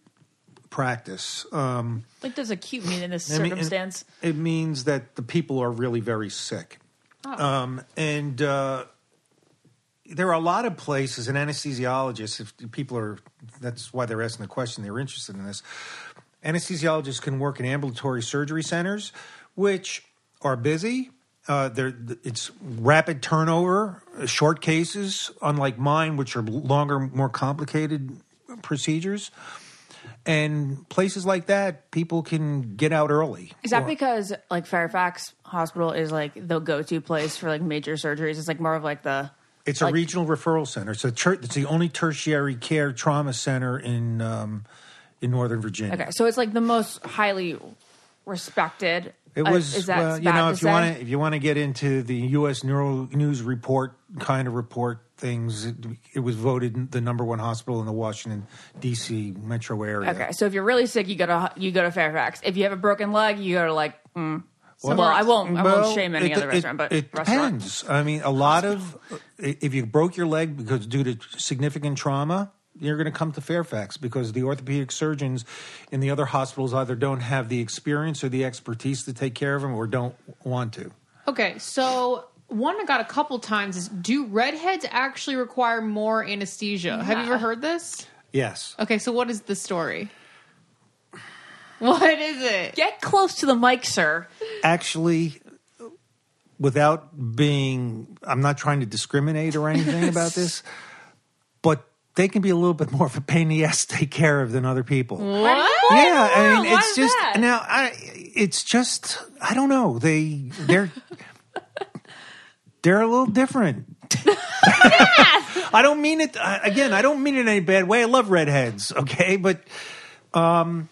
practice. Um Like, does acute mean in this I mean, circumstance? It, it means that the people are really very sick. Um, and uh, there are a lot of places, and anesthesiologists, if people are, that's why they're asking the question, they're interested in this. Anesthesiologists can work in ambulatory surgery centers, which are busy. Uh, it's rapid turnover, uh, short cases, unlike mine, which are longer, more complicated procedures. And places like that, people can get out early. Is that Or- because like Fairfax Hospital is like the go-to place for like major surgeries? It's like more of like the It's a regional referral center. It's a it's the only tertiary care trauma center in um, in Northern Virginia. okay, so it's like the most highly respected. It uh, was is that well, you know if you want to if you want to get into the U.S. Neuro News Report kind of report things, it, it was voted the number one hospital in the Washington D.C. metro area. Okay, so if you're really sick, you go to you go to Fairfax. If you have a broken leg, you go to like. Mm, well, I won't. I Well, won't shame any it- other it- restaurant, but it restaurant. depends. I mean, a lot of if you broke your leg because due to significant trauma, you're going to come to Fairfax because the orthopedic surgeons in the other hospitals either don't have the experience or the expertise to take care of them, or don't want to. Okay, so one I got a couple times is do redheads actually require more anesthesia? Have you ever heard this? Yes. Okay, so what is the story? What is it? Get close to the mic, sir. Actually, without being, I'm not trying to discriminate or anything about <laughs> this, but they can be a little bit more of a pain in the ass to take care of than other people. What? Yeah, I mean, Why it's is just that? now. I it's just I don't know. They they're they're a little different. <laughs> I don't mean it again. I don't mean it in any bad way. I love redheads, okay, but um,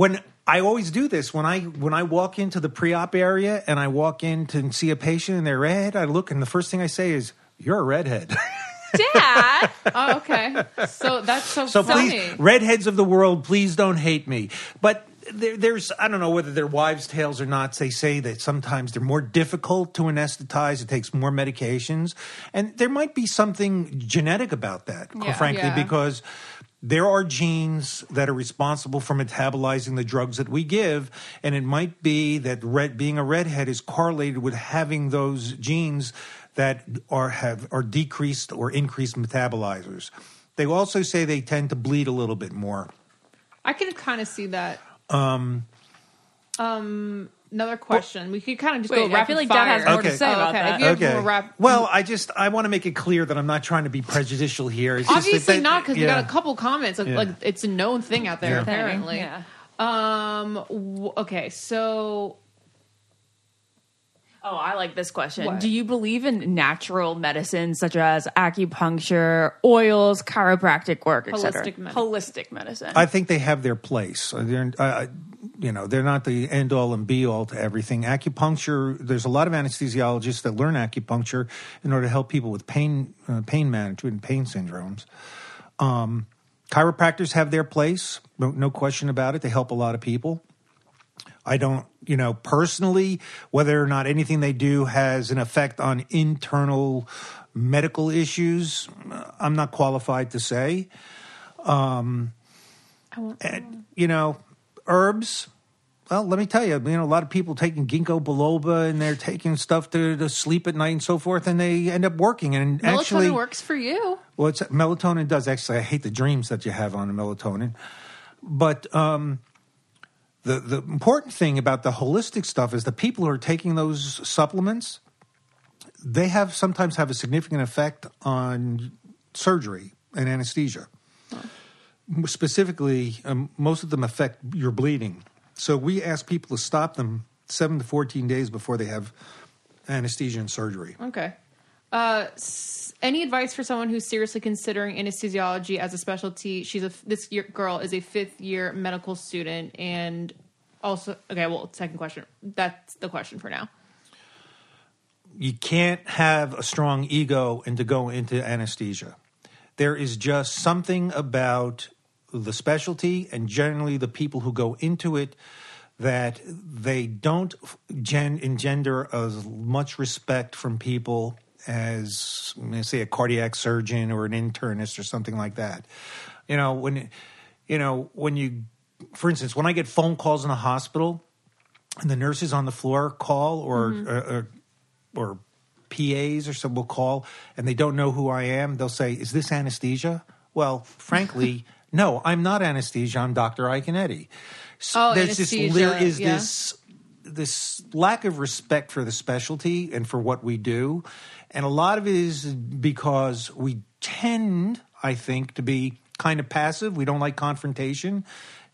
when I always do this when I when I walk into the pre-op area and I walk in to see a patient and they're red, I look and the first thing I say is, "You're a redhead." <laughs> Dad. Oh, okay. So that's so, So funny. please, redheads of the world, please don't hate me. But there, there's, I don't know whether they're wives' tales or not. They say that sometimes they're more difficult to anesthetize. It takes more medications, and there might be something genetic about that, Yeah. frankly, Yeah. because. There are genes that are responsible for metabolizing the drugs that we give, and it might be that red, being a redhead is correlated with having those genes that are have are decreased or increased metabolizers. They also say they tend to bleed a little bit more. I can kind of see that. Um, another question. we could kind of just Wait, go I rapid feel like fire. Dad has more Okay. to say Oh, about okay. that. If you have Okay. more rap- Well, I just I want to make it clear that I'm not trying to be prejudicial here. It's just that Obviously not, because we got a couple comments. Like, Yeah. like it's a known thing out there. Yeah. Apparently. Yeah. Um. w- Okay. So Oh, I like this question. What? Do you believe in natural medicine such as acupuncture, oils, chiropractic work, etc.? Holistic medicine. Holistic medicine. I think they have their place. Uh, you know, they're not the end all and be all to everything. Acupuncture. There's a lot of anesthesiologists that learn acupuncture in order to help people with pain, uh, pain management, and pain syndromes. Um, chiropractors have their place, no, no question about it. They help a lot of people. I don't, you know, personally, whether or not anything they do has an effect on internal medical issues, I'm not qualified to say. Um, and, you know, herbs. Well, let me tell you, you know, a lot of people taking ginkgo biloba and they're taking stuff to, to sleep at night and so forth, and they end up working. And Melatonin actually, works for you. well, it's, melatonin does actually. I hate the dreams that you have on the melatonin, but um, the the important thing about the holistic stuff is the people who are taking those supplements, they have sometimes have a significant effect on surgery and anesthesia. Specifically, um, most of them affect your bleeding. So we ask people to stop them seven to fourteen days before they have anesthesia and surgery. Okay. Uh, s- any advice for someone who's seriously considering anesthesiology as a specialty? She's a this year, girl is a fifth year medical student, and also okay. Well, second question. That's the question for now. you can't have a strong ego and to go into anesthesia. There is just something about the specialty and generally the people who go into it that they don't gen- engender as much respect from people as say a cardiac surgeon or an internist or something like that. You know when you know when you for instance when I get phone calls in the hospital and the nurses on the floor call or mm-hmm. uh, uh, or, or PAs or some will call and they don't know who I am, they'll say, "Is this anesthesia?" Well, frankly, <laughs> no, I'm not anesthesia. I'm Dr. Iaconetti. So Oh, there's this there is yeah. this this lack of respect for the specialty and for what we do, and a lot of it is because we tend, I think, to be kind of passive. We don't like confrontation,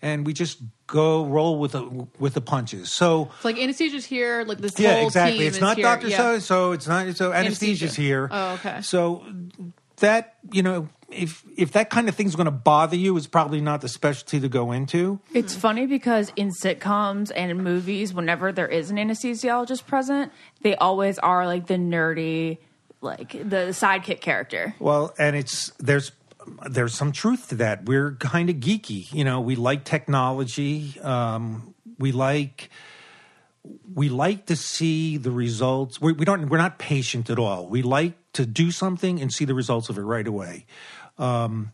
and we just go roll with the with the punches. So It's like anesthesia's here. Like this yeah, whole exactly. team It's is not. Doctor Yeah. So so. It's not so. Anesthesia's Anesthesia. here. Oh, okay. So that you know, if if that kind of thing's going to bother you, it's probably not the specialty to go into. It's funny because in sitcoms and in movies, whenever there is an anesthesiologist present, they always are like the nerdy, like the sidekick character. Well, and it's there's there's some truth to that. We're kind of geeky, you know. We like technology. Um, we like we like to see the results. We, we don't. We're not patient at all. We like to do something and see the results of it right away. Um,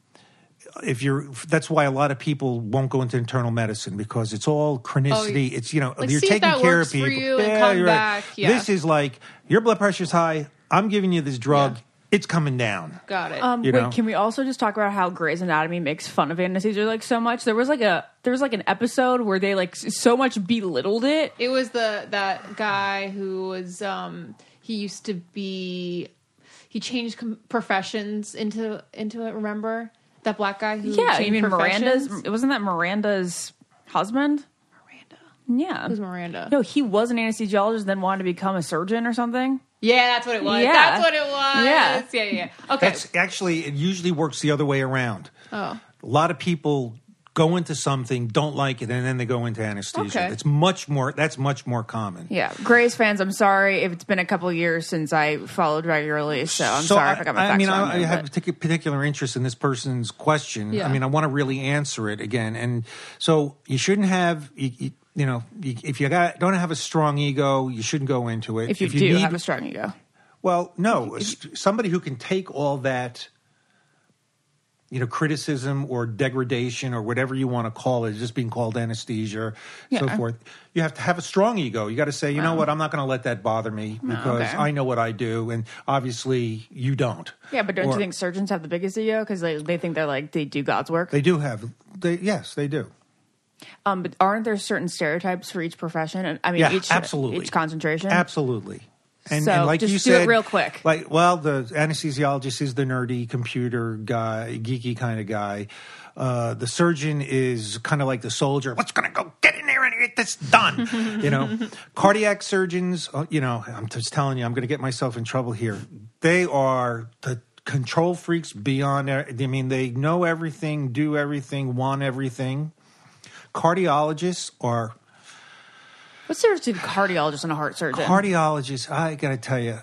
if you're, that's why a lot of people won't go into internal medicine because it's all chronicity. it's you know like, you're taking care of people. you and come you're right. yeah. This is like your blood pressure's high. I'm giving you this drug. Yeah. It's coming down. Got it. Um, You wait, know? can we also just talk about how Grey's Anatomy makes fun of anesthesia like so much? There was like a there was like an episode where they like so much belittled it. It was the that guy who was um he used to be he changed com- professions into into it. Remember that black guy who Yeah, changed you mean professions? Miranda's? It wasn't that Miranda's husband? Miranda. Yeah, Who's Miranda? No, he was an anesthesiologist, then wanted to become a surgeon or something. Yeah, that's what it was. Yeah. That's what it was. Yeah. yeah, yeah. yeah. Okay. That's actually it usually works the other way around. oh, A lot of people go into something, don't like it, and then they go into anesthesia. Okay. It's much more that's much more common. Yeah, Grey's fans, I'm sorry if it's been a couple years since I followed regularly, so I'm sorry if I got my facts mean, wrong. I, I have but- particular, interest in this person's question. Yeah. I mean, I want to really answer it again, and so you shouldn't have. You, you, you know, you, if you got, don't have a strong ego, you shouldn't go into it. if you do need- have a strong ego. Well, no, somebody who can take all that, you know, criticism or degradation or whatever you want to call it, just being called anesthesia, or so forth. You have to have a strong ego. You got to say, you know what, I'm not going to let that bother me because okay. I know what I do, and obviously you don't. Yeah, but don't Or- you think surgeons have the biggest ego because they they think they're like they do God's work? they do have? They yes, they do. Um, but aren't there certain stereotypes for each profession? I mean, Yeah, each absolutely. each concentration. Absolutely. And, So, and like just you do it said, real quick. Like, well, the anesthesiologist is the nerdy computer guy, geeky kind of guy. Uh, the surgeon is kind of like the soldier. What's going to go get in there and get this done? <laughs> you know, cardiac surgeons. uh, You know, I'm just telling you, I'm going to get myself in trouble here. They are the control freaks beyond. I mean, they know everything, do everything, want everything. Cardiologists are What's the difference between a cardiologist and a heart surgeon? Cardiologist, i gotta tell you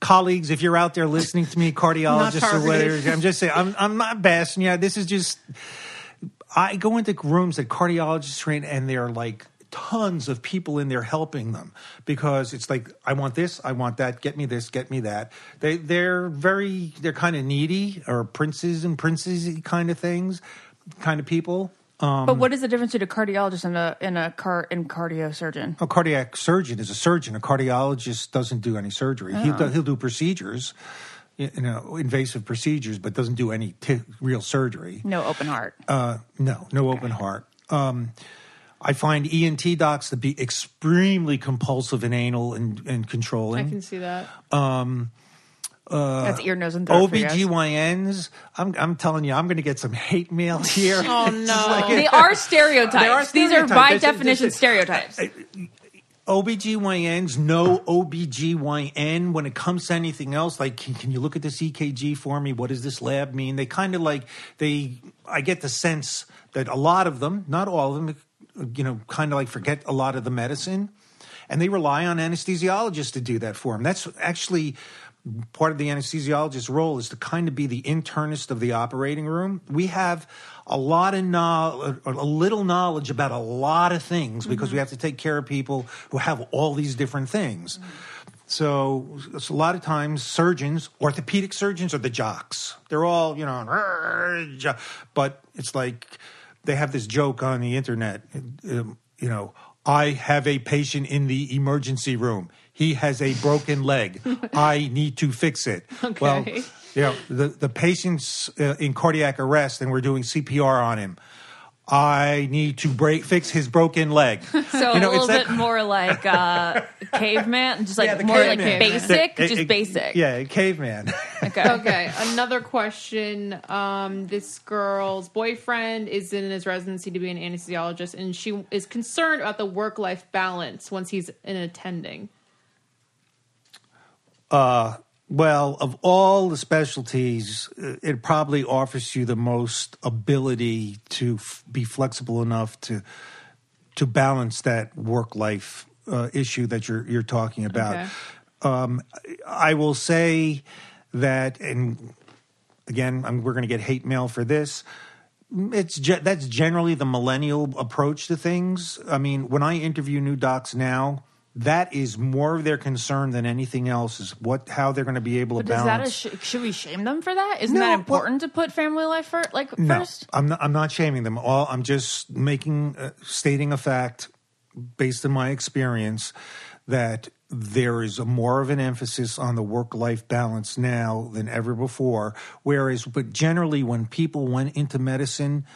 colleagues if you're out there listening to me <laughs> cardiologists or whatever i'm just saying i'm, I'm not bashing you this is just i go into rooms that cardiologists train and they're like tons of people in there helping them because it's like I want this, I want that, get me this, get me that. They they're very they're kind of needy or princes and princesy kind of things, kind of people. Um, But what is the difference between a cardiologist and a in a car and cardio surgeon? a cardiac surgeon is a surgeon. A cardiologist doesn't do any surgery. He'll, do, he'll do procedures, you know, invasive procedures, but doesn't do any t- real surgery. No open heart. Uh, no, no open heart. Um, I find ENT docs to be extremely compulsive and anal and, and controlling. I can see that. Uh, That's ear, nose, and throat. for you. OBGYNs, I'm, I'm telling you, I'm going to get some hate mail <laughs> here. Oh no. They are stereotypes. They are These are stereotypes. by This is- definition this is- stereotypes. OBGYNs know OBGYN when it comes to anything else. Like, can, can you look at this EKG for me? What does this lab mean? They kind of like, they, I get the sense that a lot of them, not all of them, you know, kind of like forget a lot of the medicine and they rely on anesthesiologists to do that for them. That's actually part of the anesthesiologist's role is to kind of be the internist of the operating room. We have a lot of knowledge, a little knowledge about a lot of things because we have to take care of people who have all these different things. So, it's a lot of times surgeons, orthopedic surgeons are the jocks. They're all, you know, but it's like they have this joke on the internet, um, you know, I have a patient in the emergency room. He has a broken leg. <laughs> I need to fix it. Well, Okay. you know, the, the patient's uh, in cardiac arrest and we're doing CPR on him. I need to break fix his broken leg. <laughs> So You know, a it's little that- bit more like uh, <laughs> caveman, just like Yeah, the more like caveman. basic, The- just it- basic. Yeah, caveman. Okay. Okay, another question. Um, this girl's boyfriend is in his residency to be an anesthesiologist, and she is concerned about the work life balance once he's in attending. Well, of all the specialties, uh, it probably offers you the most ability to f- be flexible enough to to balance that work life uh, issue that you're you're talking about. Okay. Um, I will say that, and again, I'm, we're going to get hate mail for this. It's ge- that's generally the millennial approach to things. I mean, when I interview new docs now, that is more of their concern than anything else. Is what how they're going to be able But to is that a balance. sh- should we shame them for that? Isn't No, that important to put family life first? Like no, first? I'm not. I'm not shaming them. All I'm just making uh, stating a fact based on my experience that there is a more of an emphasis on the work life balance now than ever before. Whereas, but generally, when people went into medicine,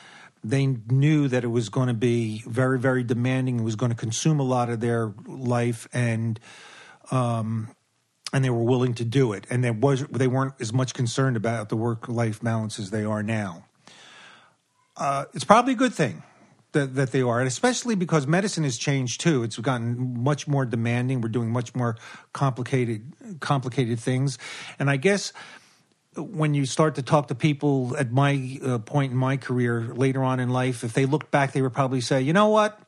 they knew that it was going to be very, very demanding. It was going to consume a lot of their life, and um, and they were willing to do it. And there was they weren't as much concerned about the work life balance as they are now. Uh, it's probably a good thing that, that they are, and especially because medicine has changed too. It's gotten much more demanding. We're doing much more complicated complicated things, and I guess when you start to talk to people at my uh, point in my career later on in life, if they look back, they would probably say, "You know what?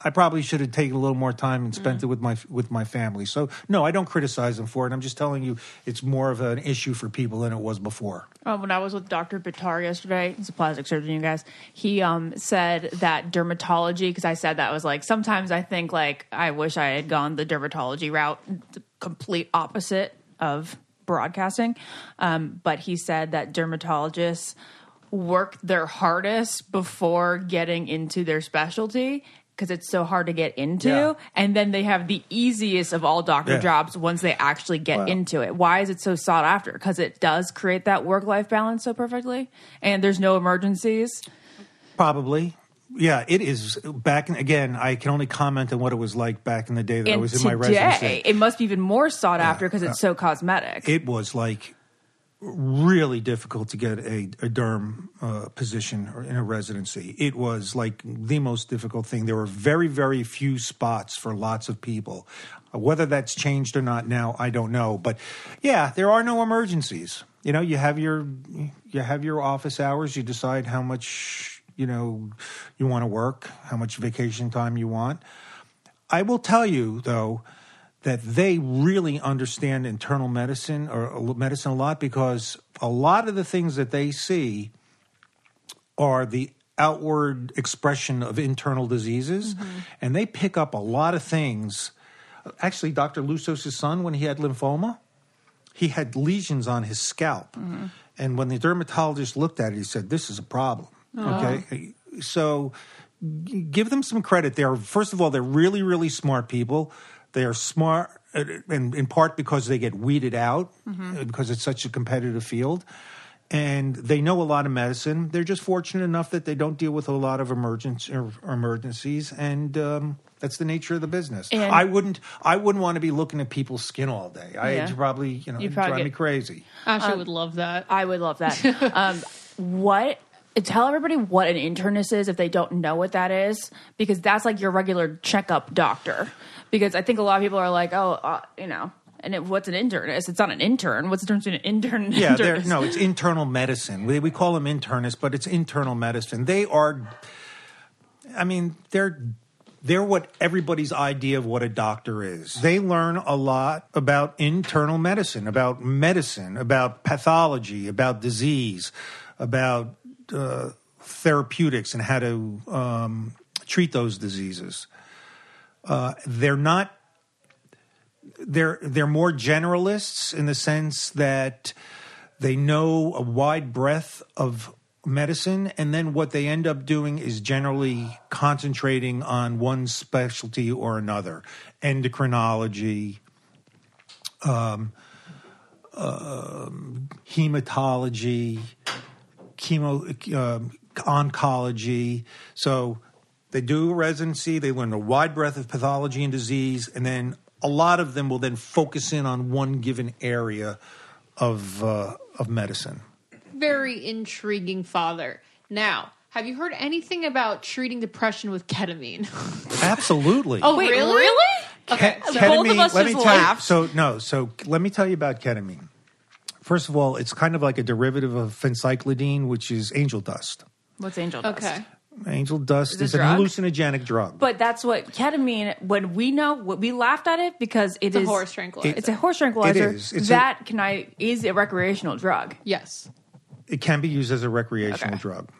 I probably should have taken a little more time and spent it with my with my family." So, no, I don't criticize them for it. I'm just telling you, it's more of an issue for people than it was before. Oh, when I was with Dr. Bitar yesterday, he's a plastic surgeon, you guys. He um, said that dermatology, because I said that was like sometimes I think like I wish I had gone the dermatology route, the complete opposite of broadcasting. Um, but he said that dermatologists work their hardest before getting into their specialty because it's so hard to get into, Yeah. and then they have the easiest of all doctor Yeah. jobs once they actually get Wow. into it. Why is it so sought after? Because it does create that work life balance so perfectly, and there's no emergencies. Probably. Yeah, it is. Back in, again, I can only comment on what it was like back in the day that I was in my residency. it must be even more sought after because it's so cosmetic. It was like really difficult to get a, a derm uh, position or in a residency. It was like the most difficult thing. There were very, very few spots for lots of people. Uh, Whether that's changed or not now, I don't know. But yeah, there are no emergencies. You know, you have your you have your office hours. You decide how much you know you want to work, how much vacation time you want. I will tell you though that they really understand internal medicine or uh, medicine a lot because a lot of the things that they see are the outward expression of internal diseases, mm-hmm. and they pick up a lot of things. Actually, Dr. Lusos' son, when he had lymphoma, he had lesions on his scalp. Mm-hmm. And when the dermatologist looked at it, he said, This is a problem. Okay. So give them some credit. They're, first of all, they're really, really smart people. They are smart, uh, and in part because they get weeded out uh, because it's such a competitive field. And they know a lot of medicine. They're just fortunate enough that they don't deal with a lot of emergency or emergencies, and um, that's the nature of the business. And- I wouldn't. I wouldn't want to be looking at people's skin all day. I Yeah. probably, you know, You'd probably drive me get- crazy. Ashley would love that. I would love that. <laughs> um, what? Tell everybody what an internist is if they don't know what that is, because that's like your regular checkup doctor. Because I think a lot of people are like, oh, uh, you know, and it, what's an internist? It's not an intern. What's the difference between an intern and an Yeah, internist? no, it's internal medicine. We, we call them internists, but it's internal medicine. They are, I mean, they're they're what everybody's idea of what a doctor is. They learn a lot about internal medicine, about medicine, about pathology, about disease, about uh, therapeutics, and how to um, treat those diseases. Uh, they're not they're they're more generalists in the sense that they know a wide breadth of medicine and then what they end up doing is generally concentrating on one specialty or another endocrinology um, um, hematology chemo um, oncology so they do a residency they learn a wide breadth of pathology and disease and then a lot of them will then focus in on one given area of uh, of medicine Very intriguing, father. Now, have you heard anything about treating depression with ketamine? <laughs> absolutely oh, Wait, really? really? Okay. Ke- So both of us let me just tell you- laughed. so no, so let me tell you about ketamine. First of all, it's kind of like a derivative of phencyclidine, which is angel dust. What's angel dust? Okay. Angel dust Is it is, a drug? hallucinogenic drug. But that's what ketamine. When we know, what we laughed at it because it It's a horse tranquilizer. It's a horse tranquilizer. It is. It's a- that can I is a recreational drug. yes. it can be used as a recreational Okay. drug.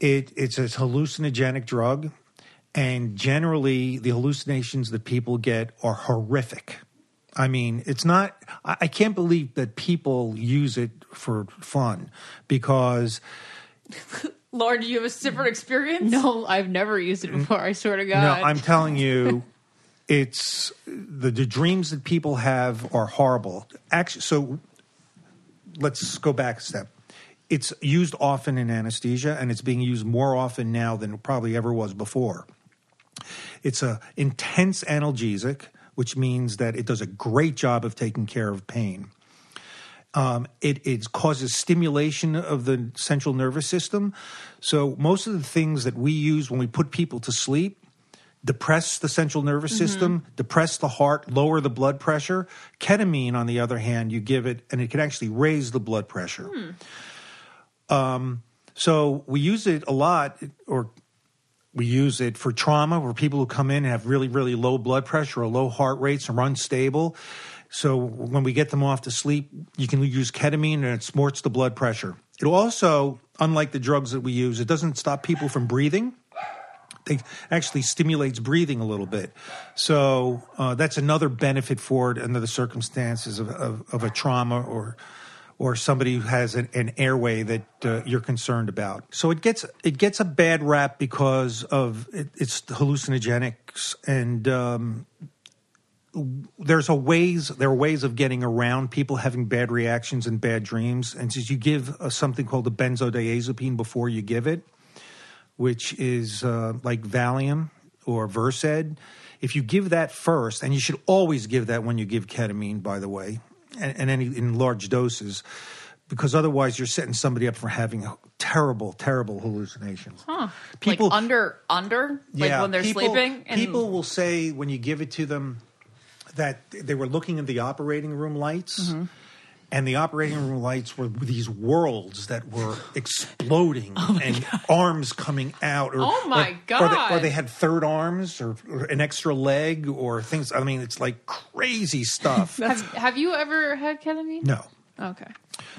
It, it's a hallucinogenic drug, and generally, the hallucinations that people get are horrific. I mean, it's not. I, I can't believe that people use it for fun because <laughs> Lauren, do you have a different experience? No, I've never used it before. I swear to God. No, I'm telling you, <laughs> it's the, the dreams that people have are horrible. Actually, so let's go back a step. It's used often in anesthesia, and it's being used more often now than it probably ever was before. It's a intense analgesic, which means that it does a great job of taking care of pain. Um, it, it causes stimulation of the central nervous system. So most of the things that we use when we put people to sleep depress the central nervous system, depress the heart, lower the blood pressure. Ketamine, on the other hand, you give it and it can actually raise the blood pressure. Um, so we use it a lot, or we use it for trauma where people who come in and have really, really low blood pressure or low heart rates are unstable. So when we get them off to sleep, you can use ketamine and it sports the blood pressure. It also, unlike the drugs that we use, it doesn't stop people from breathing. It actually stimulates breathing a little bit. So uh, that's another benefit for it under the circumstances of, of, of a trauma or or somebody who has an, an airway that uh, you're concerned about. So it gets it gets a bad rap because of it, it's hallucinogenics and um, there's a ways there are ways of getting around people having bad reactions and bad dreams. And since you give uh, something called a benzodiazepine before you give it, which is uh, like Valium or Versed, if you give that first, and you should always give that when you give ketamine, by the way, and, and any in large doses, because otherwise you're setting somebody up for having terrible, terrible hallucinations. Huh. People like under under like yeah, when they're people, sleeping. And people will say when you give it to them that they were looking at the operating room lights. Mm-hmm. And the operating room lights were these worlds that were exploding <laughs> Oh and arms coming out. Or, Oh my or- Or they, God. or they had third arms or, or an extra leg or things. I mean, it's like crazy stuff. <laughs> have, have you ever had ketamine? no. Okay.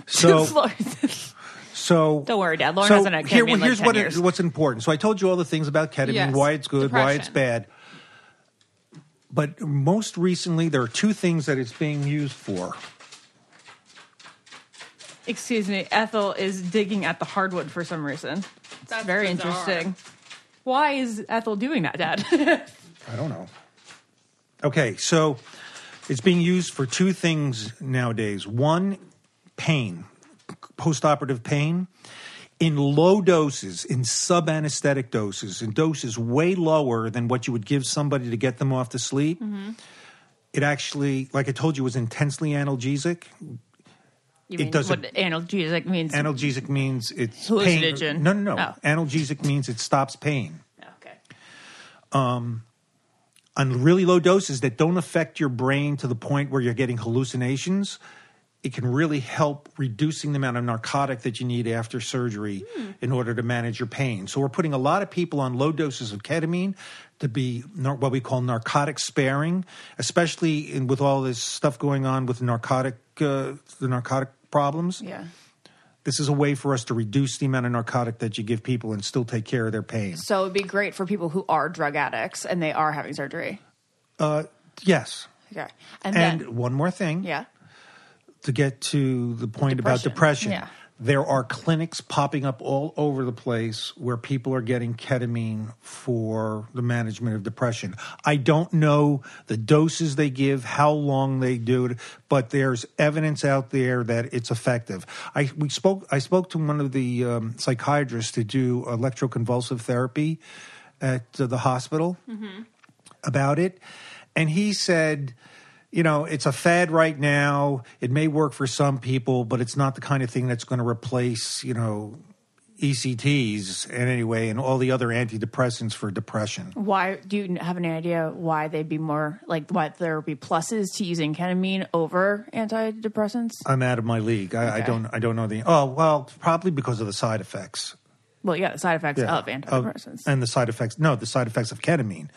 So, <laughs> So Don't worry, Dad. Lauren so hasn't had here, ketamine in, like, here's 10 what it- what's important. So I told you all the things about ketamine, Yes, why it's good, why it's bad. But most recently, there are two things that it's being used for. Excuse me, Ethel is digging at the hardwood for some reason. It's That's very bizarre. interesting. Why is Ethel doing that, Dad? <laughs> I don't know. Okay, so it's being used for two things nowadays. One, pain, postoperative pain. In low doses, in sub anesthetic doses, in doses way lower than what you would give somebody to get them off to sleep, mm-hmm. it actually, like I told you, was intensely analgesic. You It mean doesn't- what analgesic means? Analgesic means it's Hallucinogen. pain. No, no, no. Oh. Analgesic means it stops pain. okay. on really low doses that don't affect your brain to the point where you're getting hallucinations, it can really help reducing the amount of narcotic that you need after surgery in order to manage your pain. So we're putting a lot of people on low doses of ketamine to be what we call narcotic sparing, especially in, with all this stuff going on with narcotic uh, the narcotic problems. Yeah. This is a way for us to reduce the amount of narcotic that you give people and still take care of their pain. So it'd be great for people who are drug addicts and they are having surgery. Uh, yes. Okay. And, And then, one more thing. yeah. to get to the point about Depression. depression. Yeah. There are clinics popping up all over the place where people are getting ketamine for the management of depression. I don't know the doses they give, how long they do it, but there's evidence out there that it's effective. I we spoke I spoke to one of the um, psychiatrists to do electroconvulsive therapy at uh, the hospital about it. And he said, you know, it's a fad right now. It may work for some people, but it's not the kind of thing that's going to replace, you know, ECTs in any way and all the other antidepressants for depression. Why do you have any idea why they'd be more like why there would be pluses to using ketamine over antidepressants? I'm out of my league. I, I don't. I don't know the. Oh well, probably because of the side effects. Well, yeah, the side effects Yeah. of antidepressants and the side effects. No, the side effects of ketamine.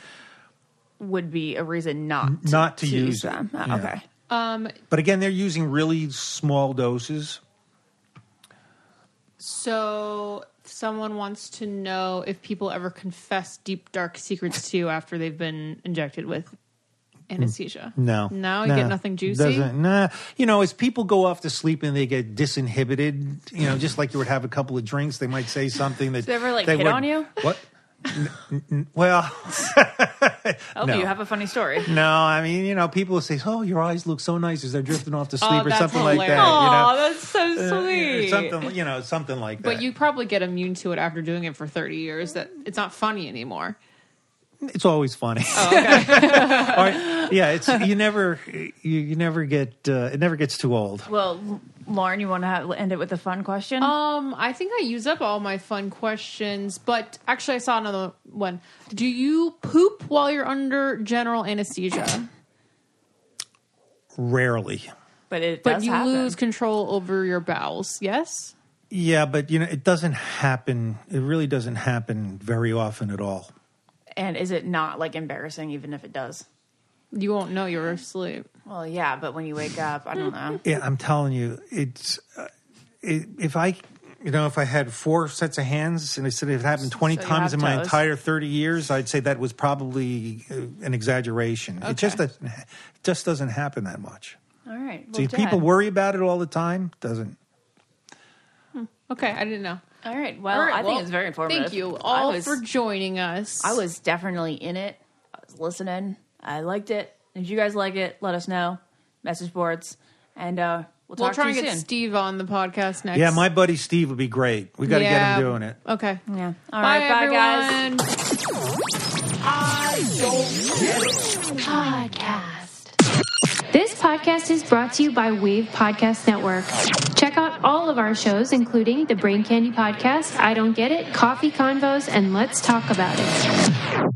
Would be a reason not to, Not to use it. them. Oh, Yeah. Okay. Um, But again, they're using really small doses. so someone wants to know if people ever confess deep dark secrets to you after they've been injected with anesthesia. No, no, you Nah. get nothing juicy. Doesn't nah. You know, as people go off to sleep and they get disinhibited, you know, just like you would have a couple of drinks, they might say something that they ever, like, they hit would- on you? What? N- n- n- well, <laughs> <laughs> Oh, No. you have a funny story. <laughs> no. I mean, you know, people say, "Oh, your eyes look so nice as they're drifting off to sleep," or Oh, that's something like that. hilarious. You know, that's so Uh, sweet. something, you know, something like that. But you probably get immune to it after doing it for 30 years that it's not funny anymore. it's always funny. Oh, okay. <laughs> Or- yeah, it's you never, you, you never get, uh, it never gets too old. Well, Lauren, you want to have, end it with a fun question? um, I think I use up all my fun questions, but actually I saw another one. Do you poop while you're under general anesthesia? Rarely. but it But you happen. lose control over your bowels, yes? Yeah, but you know, it doesn't happen. It really doesn't happen very often at all. And is it not like embarrassing, even if it does? You won't know you're asleep. Well, yeah, but when you wake up, I don't know. Yeah, I'm telling you, it's uh, it, if I, you know, if I had four sets of hands and I said it happened 20 So times have in my entire 30 years, I'd say that was probably uh, an exaggeration. It just Okay. doesn't, it just doesn't happen that much. All right. Well, See, Dad. people worry about it all the time. Doesn't. Okay, I didn't know. All right. Well, All right, I think it's very informative. Thank you all was, for joining us. I was definitely in it. I was listening. I liked it. If you guys like it, let us know. Message boards, and uh, we'll talk We'll try to and you get soon. Steve on the podcast next. Yeah, my buddy Steve would be great. We got to Yeah. get him doing it. Okay. yeah. All Bye, right. Bye, guys. everyone. Podcast. This podcast is brought to you by Wave Podcast Network. Check out all of our shows, including the Brain Candy Podcast, I Don't Get It, Coffee Convos, and Let's Talk About It.